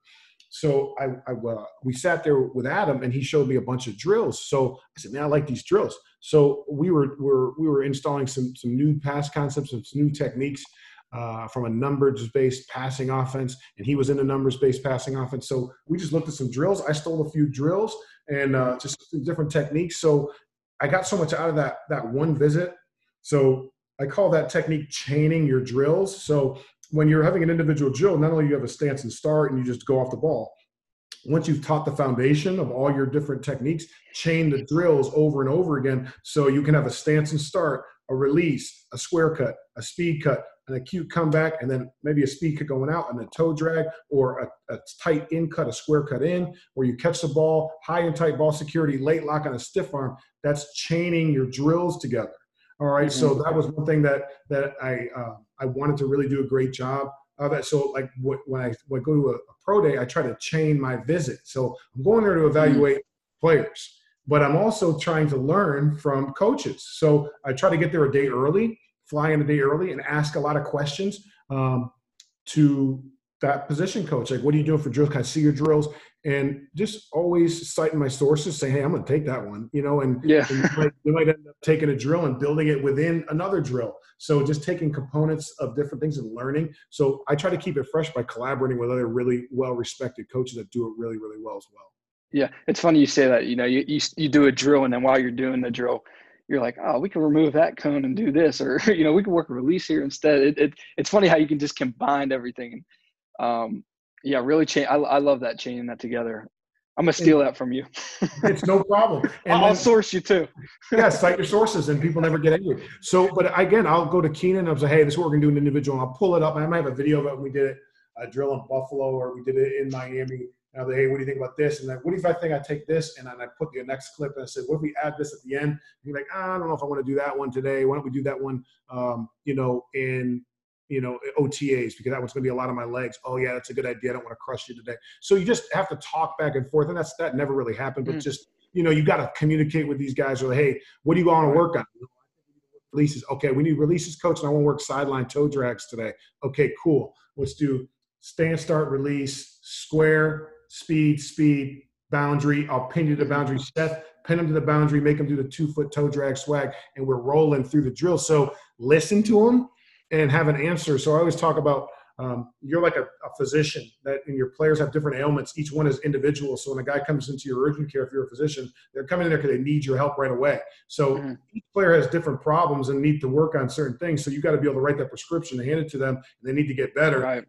So I, I uh, we sat there with Adam, and he showed me a bunch of drills. So I said, "Man, I like these drills." So we were were we were installing some some new pass concepts, some new techniques uh, from a numbers based passing offense, and he was in a numbers based passing offense. So we just looked at some drills. I stole a few drills and uh, just different techniques. So I got so much out of that that one visit. So I call that technique chaining your drills. So when you're having an individual drill, not only you have a stance and start and you just go off the ball. Once you've taught the foundation of all your different techniques, chain the drills over and over again so you can have a stance and start, a release, a square cut, a speed cut, an acute comeback, and then maybe a speed cut going out and a toe drag or a, a, tight in cut, a square cut in, where you catch the ball, high and tight ball security, late lock on a stiff arm. That's chaining your drills together. All right? mm-hmm. So that was one thing that that I uh, I wanted to really do a great job of it. So like when I when I go to a, a, pro day, I try to chain my visit. So I'm going there to mm-hmm. evaluate mm-hmm. players but I'm also trying to learn from coaches. So I try to get there a day early fly in a day early and ask a lot of questions um, to that position coach. Like, what are you doing for drills? Can I see your drills? And just always citing my sources, saying, "Hey, I'm going to take that one," you know. And yeah, and you, might, you, might, end up taking a drill and building it within another drill. So just taking components of different things and learning. So I try to keep it fresh by collaborating with other really well-respected coaches that do it really, really well as well. Yeah, it's funny you say that. You know, you you, you do a drill, and then while you're doing the drill, you're like, oh, we can remove that cone and do this, or *laughs* you know, we can work a release here instead. It, it it's funny how you can just combine everything. Um, yeah, really change. I, I love that chaining that together. I'm gonna steal that from you. it's no problem. *laughs* And I'll then, source you too. yeah, *laughs* cite your sources, and people never get angry. So, but again, I'll go to Keenan. I'll say, hey, this is what we're gonna do an individual. And I'll pull it up. I might have a video of it we did it, a drill in Buffalo, or we did it in Miami. Now, they, hey, what do you think about this? And then, what if I think I take this and then I put the next clip and I said, what if we add this at the end? And you're like, ah, I don't know if I want to do that one today. Why don't we do that one, um, you know, in you know OTAs because that one's going to be a lot of my legs. Oh yeah, that's a good idea. I don't want to crush you today. So you just have to talk back and forth, and that's that never really happened. But mm. just you know, you got to communicate with these guys. Or hey, what do you want to work on? Releases. Okay, we need releases, coach, and I want to work sideline toe drags today. Okay, cool. Let's do stand, start, release, square, speed, speed, boundary. I'll pin you to the boundary. Seth, pin him to the boundary, make him do the two foot toe drag swag, and we're rolling through the drill. So listen to him and have an answer. So I always talk about um, you're like a, a, physician that and your players have different ailments. Each one is individual. So when a guy comes into your urgent care, if you're a physician, they're coming in there because they need your help right away. So mm-hmm. each player has different problems and need to work on certain things. So you got to be able to write that prescription and hand it to them. And they need to get better. Right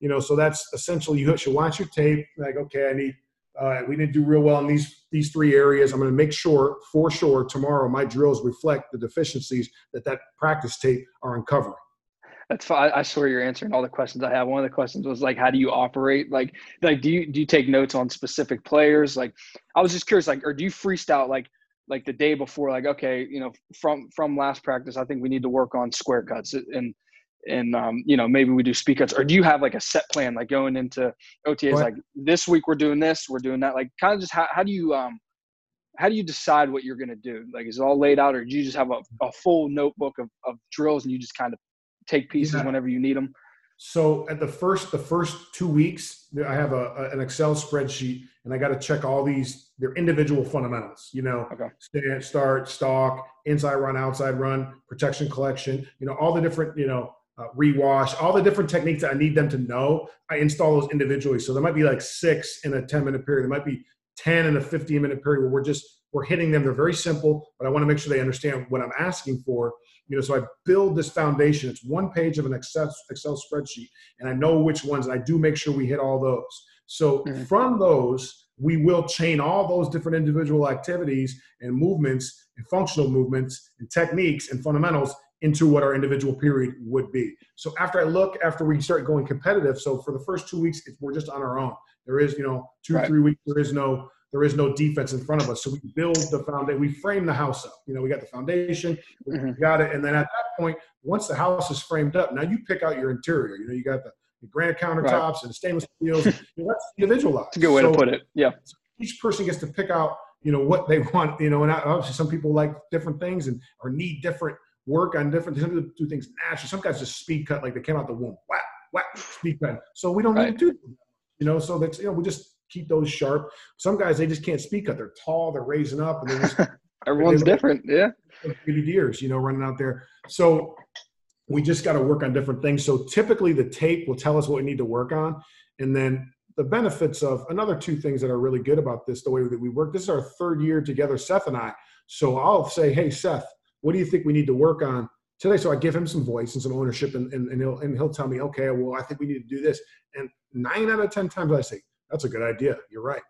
you know, so that's essentially you should watch your tape. Like, okay, I need, uh, we didn't do real well in these these three areas. I'm going to make sure, for sure, tomorrow my drills reflect the deficiencies that that practice tape are uncovering. That's fine. I swear you're answering all the questions I have. One of the questions was like, how do you operate? Like, like do you do you take notes on specific players? Like, I was just curious, like, or do you freestyle like like the day before? Like, okay, you know, from from last practice, I think we need to work on square cuts and and um, you know maybe we do speed cuts or do you have like a set plan like going into otas like this week we're doing this we're doing that like kind of just how, how do you um how do you decide what you're going to do like is it all laid out or do you just have a, a full notebook of, of drills and you just kind of take pieces yeah. whenever you need them so at the first the first two weeks i have a, a an excel spreadsheet and i got to check all these their individual fundamentals you know okay. stand start stock inside run outside run protection collection you know all the different you know uh, rewash, all the different techniques that I need them to know. I install those individually. So there might be like six in a 10 minute period. There might be 10 in a 15 minute period where we're just we're hitting them. They're very simple, but I want to make sure they understand what I'm asking for. You know, so I build this foundation. It's one page of an Excel, Excel spreadsheet, and I know which ones. And I do make sure we hit all those. So mm-hmm. from those, we will chain all those different individual activities and movements and functional movements and techniques and fundamentals into what our individual period would be. So after I look, after we start going competitive, so for the first two weeks, we're just on our own. There is, you know, two, right. three weeks, there is no there is no defense in front of us. So we build the foundation, we frame the house up. You know, we got the foundation, we mm-hmm. got it. And then at that point, once the house is framed up, now you pick out your interior. You know, you got the, the granite countertops right. and the stainless *laughs* steels. you know, that's individualized. It's a good way so to put it. Yeah. Each person gets to pick out, you know, what they *laughs* want, you know, and obviously some people like different things and or need different work on different, some people do things naturally. Some guys just speed cut like they came out the womb. Whack, whack, speed cut. So we don't right. need to do, you know, so that's, you know, we just keep those sharp. Some guys they just can't speak up. They're tall, they're raising up, and they're just *laughs* everyone's different. yeah, baby deers, you know, running out there. So we just got to work on different things. So typically the tape will tell us what we need to work on, and then the benefits of another two things that are really good about this, the way that we work. This is our third year together, Seth and I. So I'll say, hey Seth, what do you think we need to work on? today. So I give him some voice and some ownership, and, and, and, he'll and he'll tell me, okay, well, I think we need to do this. And nine out of ten times I say, that's a good idea. You're right.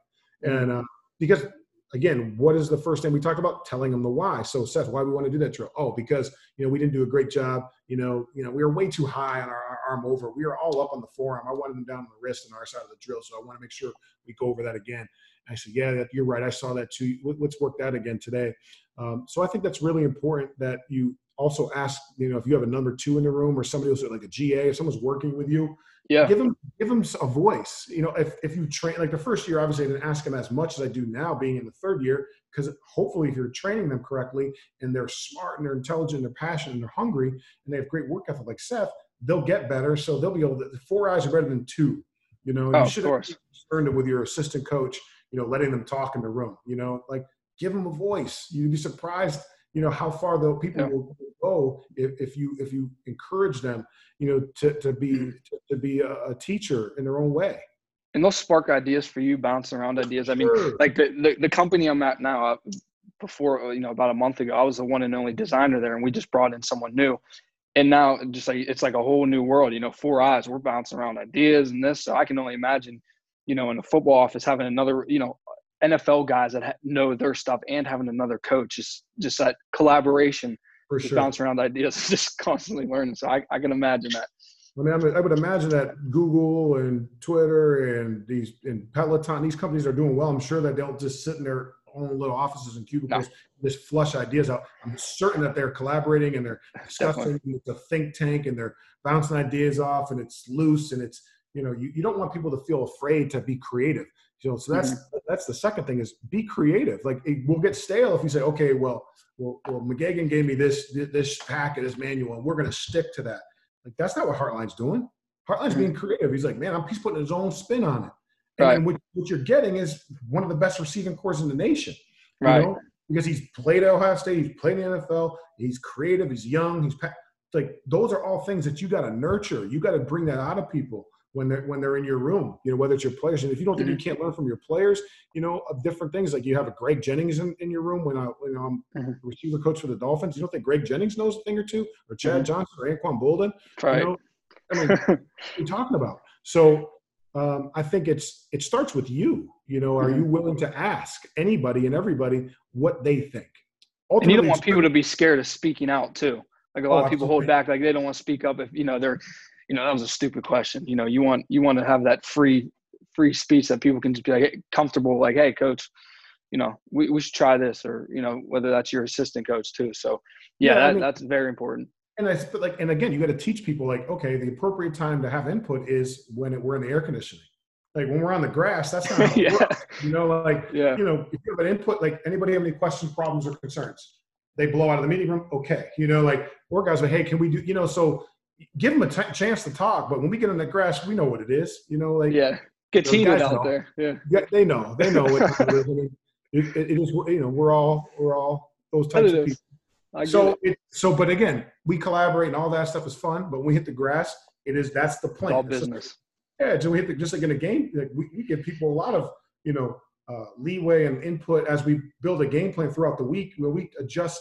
Mm-hmm. And uh, because again, what is the first thing we talked about? Telling them the why. So Seth, why we want to do that drill? Oh, because you know we didn't do a great job. You know, you know we were way too high on our, our arm over. We were all up on the forearm. I wanted them down on the wrist on our side of the drill. So I want to make sure we go over that again. I said, yeah, you're right. I saw that too. Let's work that again today. Um, so I think that's really important that you also ask. You know, if you have a number two in the room or somebody else like a GA, if someone's working with you, yeah. Give them give them a voice. You know, if if you train like the first year, obviously I didn't ask them as much as I do now, being in the third year, because hopefully if you're training them correctly and they're smart and they're intelligent, and they're passionate and they're hungry and they have great work ethic like Seth, they'll get better. So they'll be able to four eyes are better than two. You know, oh, you should have learned it with your assistant coach, you know, letting them talk in the room, you know, like give them a voice. You'd be surprised you know how far the people yeah. will go if, if you if you encourage them you know to, to be mm-hmm. to, to be a, a, teacher in their own way and they'll spark ideas for you bouncing around ideas i mean sure. like the, the, the company i'm at now uh, before uh, you know about a month ago i was the one and only designer there and we just brought in someone new and now just like it's like a whole new world you know four eyes we're bouncing around ideas and this so i can only imagine you know in a football office having another you know NFL guys that know their stuff and having another coach is just that collaboration, For just sure. bouncing around ideas, *laughs* just constantly learning. So I, I can imagine that. I mean, I would imagine that Google and Twitter and these and Peloton, these companies are doing well. I'm sure that they'll just sit in their own little offices and cubicles, no. just flush ideas out. I'm certain that they're collaborating and they're discussing. It's a think tank and they're bouncing ideas off and it's loose and it's you know you, you don't want people to feel afraid to be creative you know, so that's mm-hmm. that's the second thing is be creative. Like it will get stale if you say, okay, well, well, well, McGeoghan gave me this this packet, this manual, and we're going to stick to that. Like that's not what Hartline's doing. Hartline's mm-hmm. being creative. He's like, man, I'm, he's putting his own spin on it. And, right. what, what, you're getting is one of the best receiving corps in the nation. Right. Know? Because he's played at Ohio State, he's played in the NFL, he's creative, he's young, he's like those are all things that you got to nurture. You got to bring that out of people when they're when they're in your room. You know, whether it's your players, and if you don't think mm-hmm. you can't learn from your players, you know, of different things. Like you have a Greg Jennings in, in your room when I when I'm mm-hmm. receiver coach for the Dolphins. You don't think Greg Jennings knows a thing or two, or Chad mm-hmm. Johnson, or Anquan Boldin? Right. You know, I mean, *laughs* what are you talking about? So um, I think it's it starts with you. You know, are mm-hmm. you willing to ask anybody and everybody what they think? Ultimately, and you don't want people to be scared of speaking out too. Like a lot oh, of people hold back, like they don't want to speak up if you know they're you know that was a stupid question. You know you want you want to have that free free speech that people can just be like comfortable like hey coach you know we, we should try this or you know whether that's your assistant coach too. So yeah, yeah that, I mean, that's very important. And I but like and again you got to teach people like okay the appropriate time to have input is when it, we're in the air conditioning. Like when we're on the grass that's not *laughs* yeah. Works, you know like yeah. you know if you have an input like anybody have any questions problems or concerns? They blow out of the meeting room okay you know like or guys like hey can we do you know so give them a t- chance to talk. But when we get in the grass, we know what it is. You know, like yeah, heated out know. there. Yeah. yeah, they know. They know what *laughs* it is. I it, it is. You know, we're all we're all those types of people. so it. so, but again, we collaborate and all that stuff is fun. But when we hit the grass, it is that's the plan. It's all business. So, yeah, so we hit the, just like in a game, like we, we give people a lot of you know uh, leeway and input as we build a game plan throughout the week where we adjust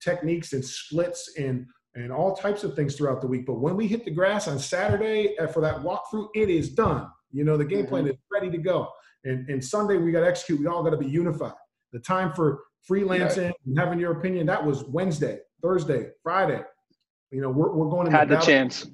techniques and splits and and all types of things throughout the week. But when we hit the grass on Saturday uh, for that walkthrough, it is done. You know, the game plan mm-hmm. is ready to go. And, and Sunday, we got to execute. We all got to be unified. The time for freelancing right. and having your opinion, that was Wednesday, Thursday, Friday. You know, we're, we're going to had the chance.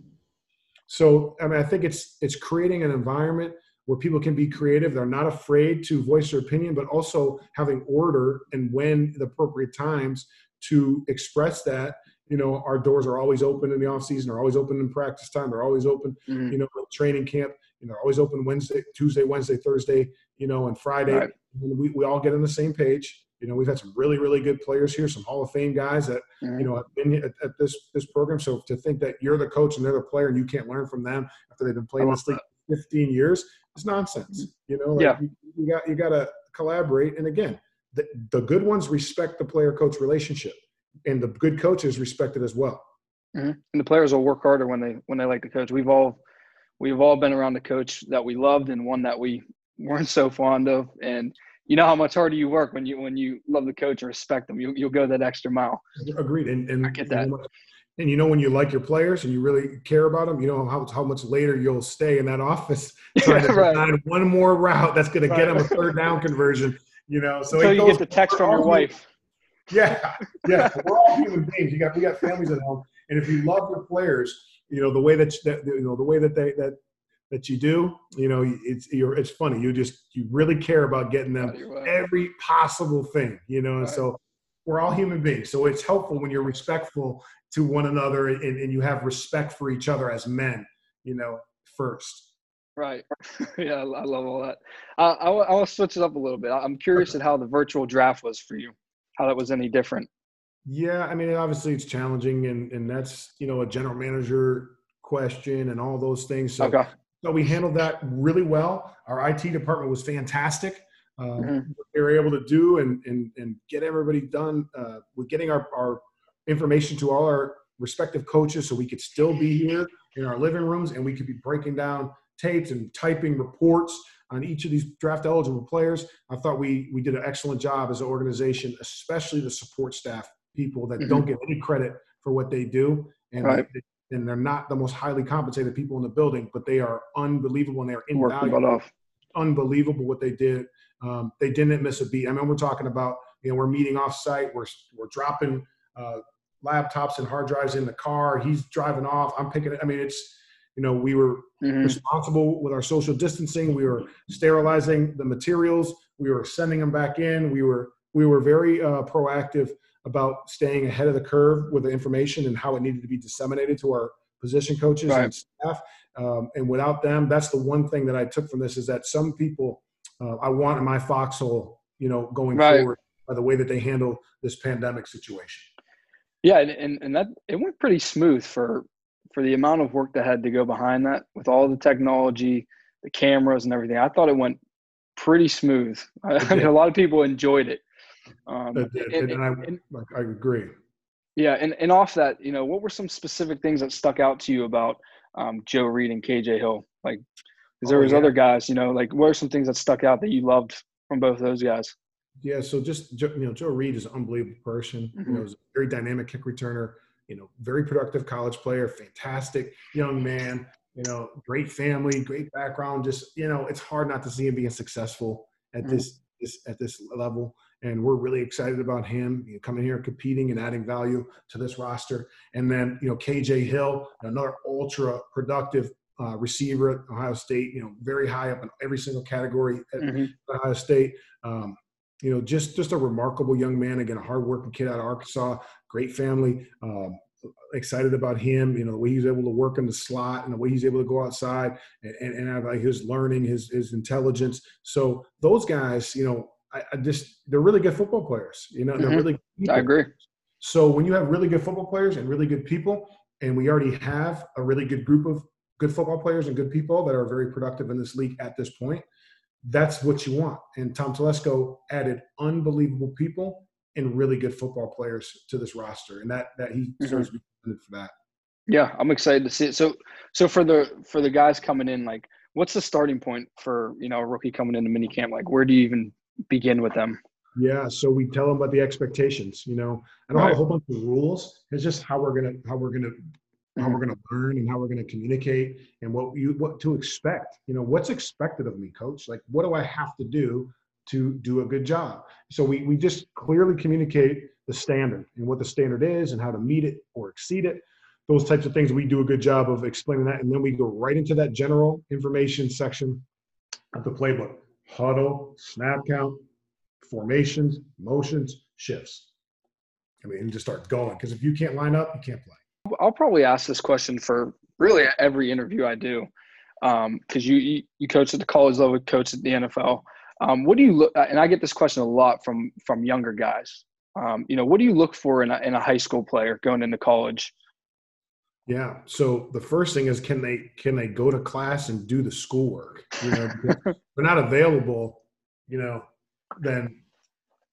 So, I mean, I think it's it's creating an environment where people can be creative. They're not afraid to voice their opinion, but also having order and when the appropriate times to express that you know our doors are always open in the off season they're always open in practice time they're always open mm-hmm. you know training camp you know they're always open wednesday tuesday wednesday thursday you know and friday right. and we, we all get on the same page you know we've had some really really good players here some hall of fame guys that mm-hmm. you know have been at, at, this this program so to think that you're the coach and they're the player and you can't learn from them after they've been playing this league 15 years is nonsense mm-hmm. you know like yeah. you, you got you got to collaborate and again the, the good ones respect the player coach relationship and the good coaches respect it as well. Mm-hmm. And the players will work harder when they when they like the coach. We've all we've all been around the coach that we loved and one that we weren't so fond of. And you know how much harder you work when you when you love the coach and respect them. You, you'll go that extra mile. Agreed. And, and I get that. And you know when you like your players and you really care about them, you know how, how much later you'll stay in that office *laughs* trying to right. find one more route that's going right. to get them a third down conversion. You know, so until you get the text from your wife. Yeah, yeah. We're all human beings. You got we got families at home, and if you love your players, you know the way that, that you know the way that they that that you do, you know, it's you're it's funny. You just you really care about getting them every possible thing, you know. And right. so we're all human beings, so it's helpful when you're respectful to one another and, and you have respect for each other as men, you know, first. Right. *laughs* yeah, I love all that. Uh, I, I want to switch it up a little bit. I'm curious at how the virtual draft was for you how that was any different. Yeah, I mean, obviously it's challenging, and and that's you know a general manager question and all those things. So, okay. so we handled that really well. Our IT department was fantastic. Um, mm-hmm. they were able to do and and and get everybody done uh, with getting our our information to all our respective coaches, so we could still be here in our living rooms and we could be breaking down tapes and typing reports on each of these draft eligible players. I thought we we did an excellent job as an organization, especially the support staff people that mm-hmm. don't get any credit for what they do, and right. they, and they're not the most highly compensated people in the building, but they are unbelievable and they're invaluable. Unbelievable what they did. Um, they didn't miss a beat. I mean, we're talking about you know we're meeting off site. We're we're dropping uh, laptops and hard drives in the car. He's driving off. I'm picking it. I mean, it's you know, we were mm-hmm. responsible with our social distancing. We were sterilizing the materials. We were sending them back in. We were we were very uh, proactive about staying ahead of the curve with the information and how it needed to be disseminated to our position coaches right. and staff. Um, and without them, that's the one thing that I took from this is that some people uh, I want in my foxhole, you know, going right. forward by the way that they handle this pandemic situation. Yeah, and, and, and that it went pretty smooth for for the amount of work that had to go behind that with all the technology, the cameras and everything, I thought it went pretty smooth. I, mean, a lot of people enjoyed it. Um, it and, and, I, and, I agree. Yeah, and, and off that, you know, what were some specific things that stuck out to you about um, Joe Reed and KJ Hill? Like, because there oh, was yeah. other guys, you know, like what are some things that stuck out that you loved from both those guys? Yeah, so just you know, Joe Reed is an unbelievable person. Mm-hmm. You know, he's a very dynamic kick returner you know, very productive college player, fantastic young man, you know, great family, great background. Just, you know, it's hard not to see him being successful at mm-hmm. this, this at this level. And we're really excited about him you know, coming here, competing and adding value to this roster. And then, you know, KJ Hill, another ultra productive uh, receiver at Ohio State, you know, very high up in every single category at mm-hmm. Ohio State. Um, you know, just just a remarkable young man. Again, a hardworking kid out of Arkansas, great family. Um, excited about him. You know, the way he's able to work in the slot and the way he's able to go outside and, and, and have like his learning, his his intelligence. So those guys, you know, I, I just they're really good football players. You know, they're mm-hmm. really. I agree. So when you have really good football players and really good people, and we already have a really good group of good football players and good people that are very productive in this league at this point, that's what you want. And Tom Telesco added unbelievable people and really good football players to this roster, and that that he deserves mm-hmm. to be for that. Yeah, I'm excited to see it. So, so for the for the guys coming in, like, what's the starting point for you know a rookie coming into minicamp? Like, where do you even begin with them? Yeah, so we tell them about the expectations. You know, I don't right. have a whole bunch of rules. It's just how we're gonna how we're gonna how we're mm-hmm. going to learn and how we're going to communicate and what you what to expect you know what's expected of me coach like what do i have to do to do a good job. So we, we just clearly communicate the standard and what the standard is and how to meet it or exceed it. Those types of things we do a good job of explaining that. And then we go right into that general information section of the playbook. Huddle snap count formations motions shifts. I mean and just start going. Because if you can't line up you can't play. I'll probably ask this question for really every interview I do, because um, you you coach at the college level, coach at the NFL. Um, what do you look? And I get this question a lot from from younger guys. Um, you know, what do you look for in a, in a high school player going into college? Yeah. So the first thing is, can they can they go to class and do the schoolwork? You know, *laughs* they're not available. You know, then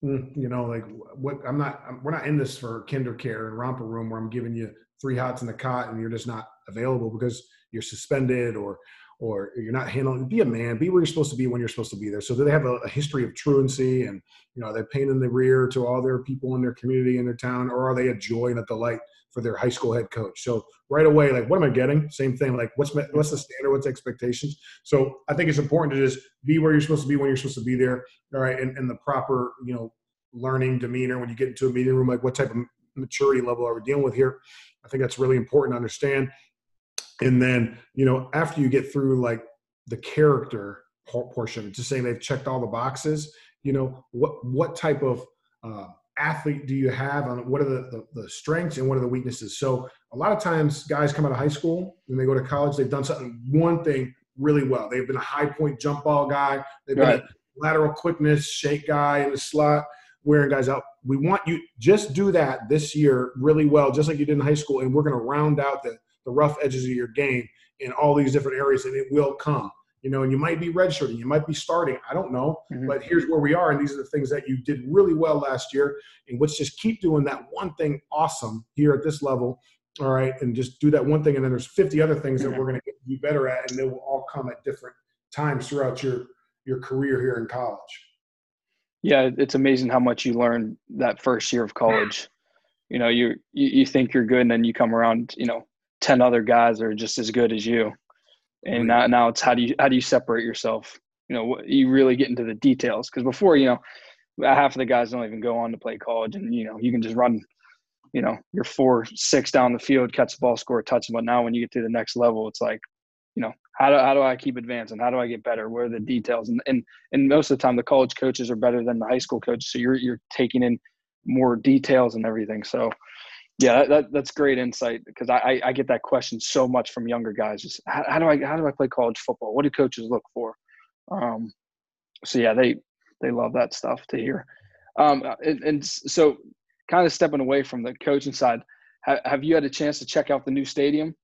mm, you know, like what I'm not. we're not in this for kinder care and romper room where I'm giving you three hots in the cot and you're just not available because you're suspended or or you're not handling be a man be where you're supposed to be when you're supposed to be there. So do they have a, a history of truancy and you know they're pain in the rear to all their people in their community in their town or are they a joy and a delight for their high school head coach? So right away like what am i getting? Same thing like what's what's the standard? What's the expectations? So i think it's important to just be where you're supposed to be when you're supposed to be there all right and, and the proper you know learning demeanor when you get into a meeting room like what type of maturity level are we dealing with here? I think that's really important to understand. And then, you know, after you get through like the character portion, just saying they've checked all the boxes, you know, what what type of uh, athlete do you have on what are the, the, the, strengths and what are the weaknesses? So a lot of times guys come out of high school and they go to college, they've done something one thing really well. They've been a high point jump ball guy, they've been a lateral quickness shake guy in the slot wearing guys out. We want you just do that this year really well, just like you did in high school, and we're going to round out the the rough edges of your game in all these different areas, and it will come. You know, and you might be redshirting, you might be starting. I don't know, mm-hmm. but here's where we are, and these are the things that you did really well last year. And let's just keep doing that one thing awesome here at this level. All right, and just do that one thing, and then there's 50 other things that mm-hmm. we're going to get you better at, and they will all come at different times throughout your your career here in college. Yeah, it's amazing how much you learn that first year of college. You know, you, you you think you're good, and then you come around, you know, ten other guys are just as good as you, and now now it's how do you how do you separate yourself? You know, you really get into the details. Because before, you know, half of the guys don't even go on to play college, and you know, you can just run, you know, your four six down the field, catch the ball, score a touchdown. But now when you get to the next level, it's like you know how do, how do i keep advancing? How do i get better? Where are the details? And, and and most of the time the college coaches are better than the high school coaches. So you're you're taking in more details and everything. So yeah that, that that's great insight because I, I get that question so much from younger guys just how, how, do i how do i play college football? What do coaches look for? Um so yeah they they love that stuff to hear. Um and, and so kind of stepping away from the coaching side have, have you had a chance to check out the new stadium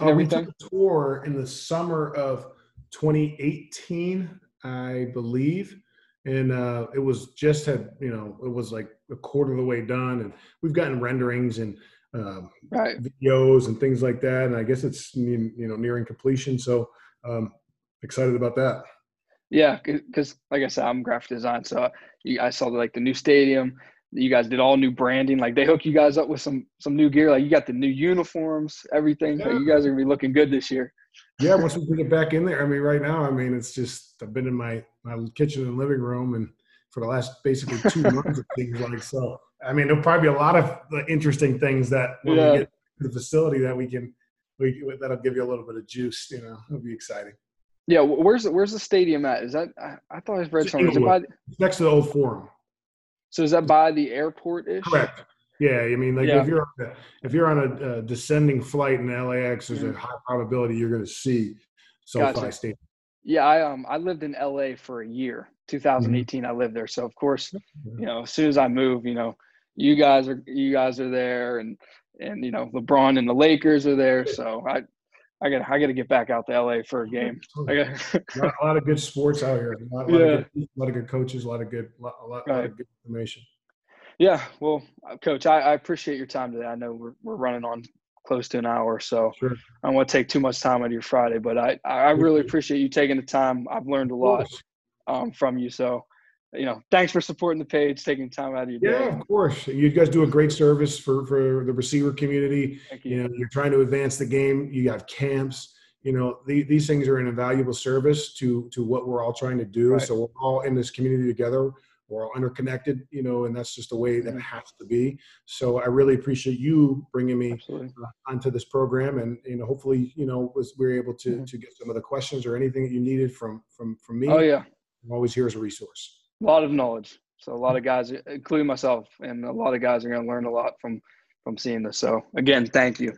uh, we took a tour in the summer of 2018, I believe, and uh, it was just had you know it was like a quarter of the way done, and we've gotten renderings and uh, right. videos and things like that, and I guess it's you know nearing completion. So um, excited about that. Yeah, because like I said, I'm graphic design, so I saw like the new stadium, you guys did all new branding. Like they hook you guys up with some some new gear. Like you got the new uniforms, everything. Yeah. Like you guys are gonna be looking good this year. Yeah, once we get back in there. I mean, right now, I mean, it's just I've been in my my kitchen and living room, and for the last basically two *laughs* months, it seems like so. I mean, there'll probably be a lot of uh, interesting things that when yeah. we get to the facility that we can we that'll give you a little bit of juice. You know, it'll be exciting. Yeah, where's where's the stadium at? Is that I, I thought I read something. By, next to the old forum. So is that by the airport ish? Correct. Yeah, I mean, like yeah. if you're if you're on a, a, descending flight in LAX, there's mm-hmm. a high probability you're going to see SoFi gotcha. Stadium. Yeah, I um I lived in LA for a year. 2018, mm-hmm. I lived there. So of course, you know, as soon as I move, you know, you guys are you guys are there, and and you know, LeBron and the Lakers are there. So I I got I got to get back out to LA for a game. I got a, lot, a lot of good sports out here. A lot, a lot, *laughs* yeah. of, good, a lot of good coaches. A lot of good, a lot, a lot, right. of good information. Yeah, well, uh, Coach, I, I, appreciate your time today. I know we're we're running on close to an hour, so sure. I don't want to take too much time out of your Friday. But I I really appreciate you taking the time. I've learned a lot um, from you. So you know, thanks for supporting the page, taking time out of your day. Yeah, of course. You guys do a great service for for the receiver community. Thank you. you know, you're trying to advance the game. You have camps. You know, the, these things are an invaluable service to to what we're all trying to do. Right. So we're all in this community together. We're all interconnected, you know, and that's just the way that it mm-hmm. has to be. So I really appreciate you bringing me uh, onto this program, and you know, hopefully, you know, was we are able to mm-hmm. to get some of the questions or anything that you needed from from from me. Oh yeah, I'm always here as a resource a lot of knowledge. So a lot of guys, including myself, and a lot of guys are going to learn a lot from from seeing this. So again, thank you.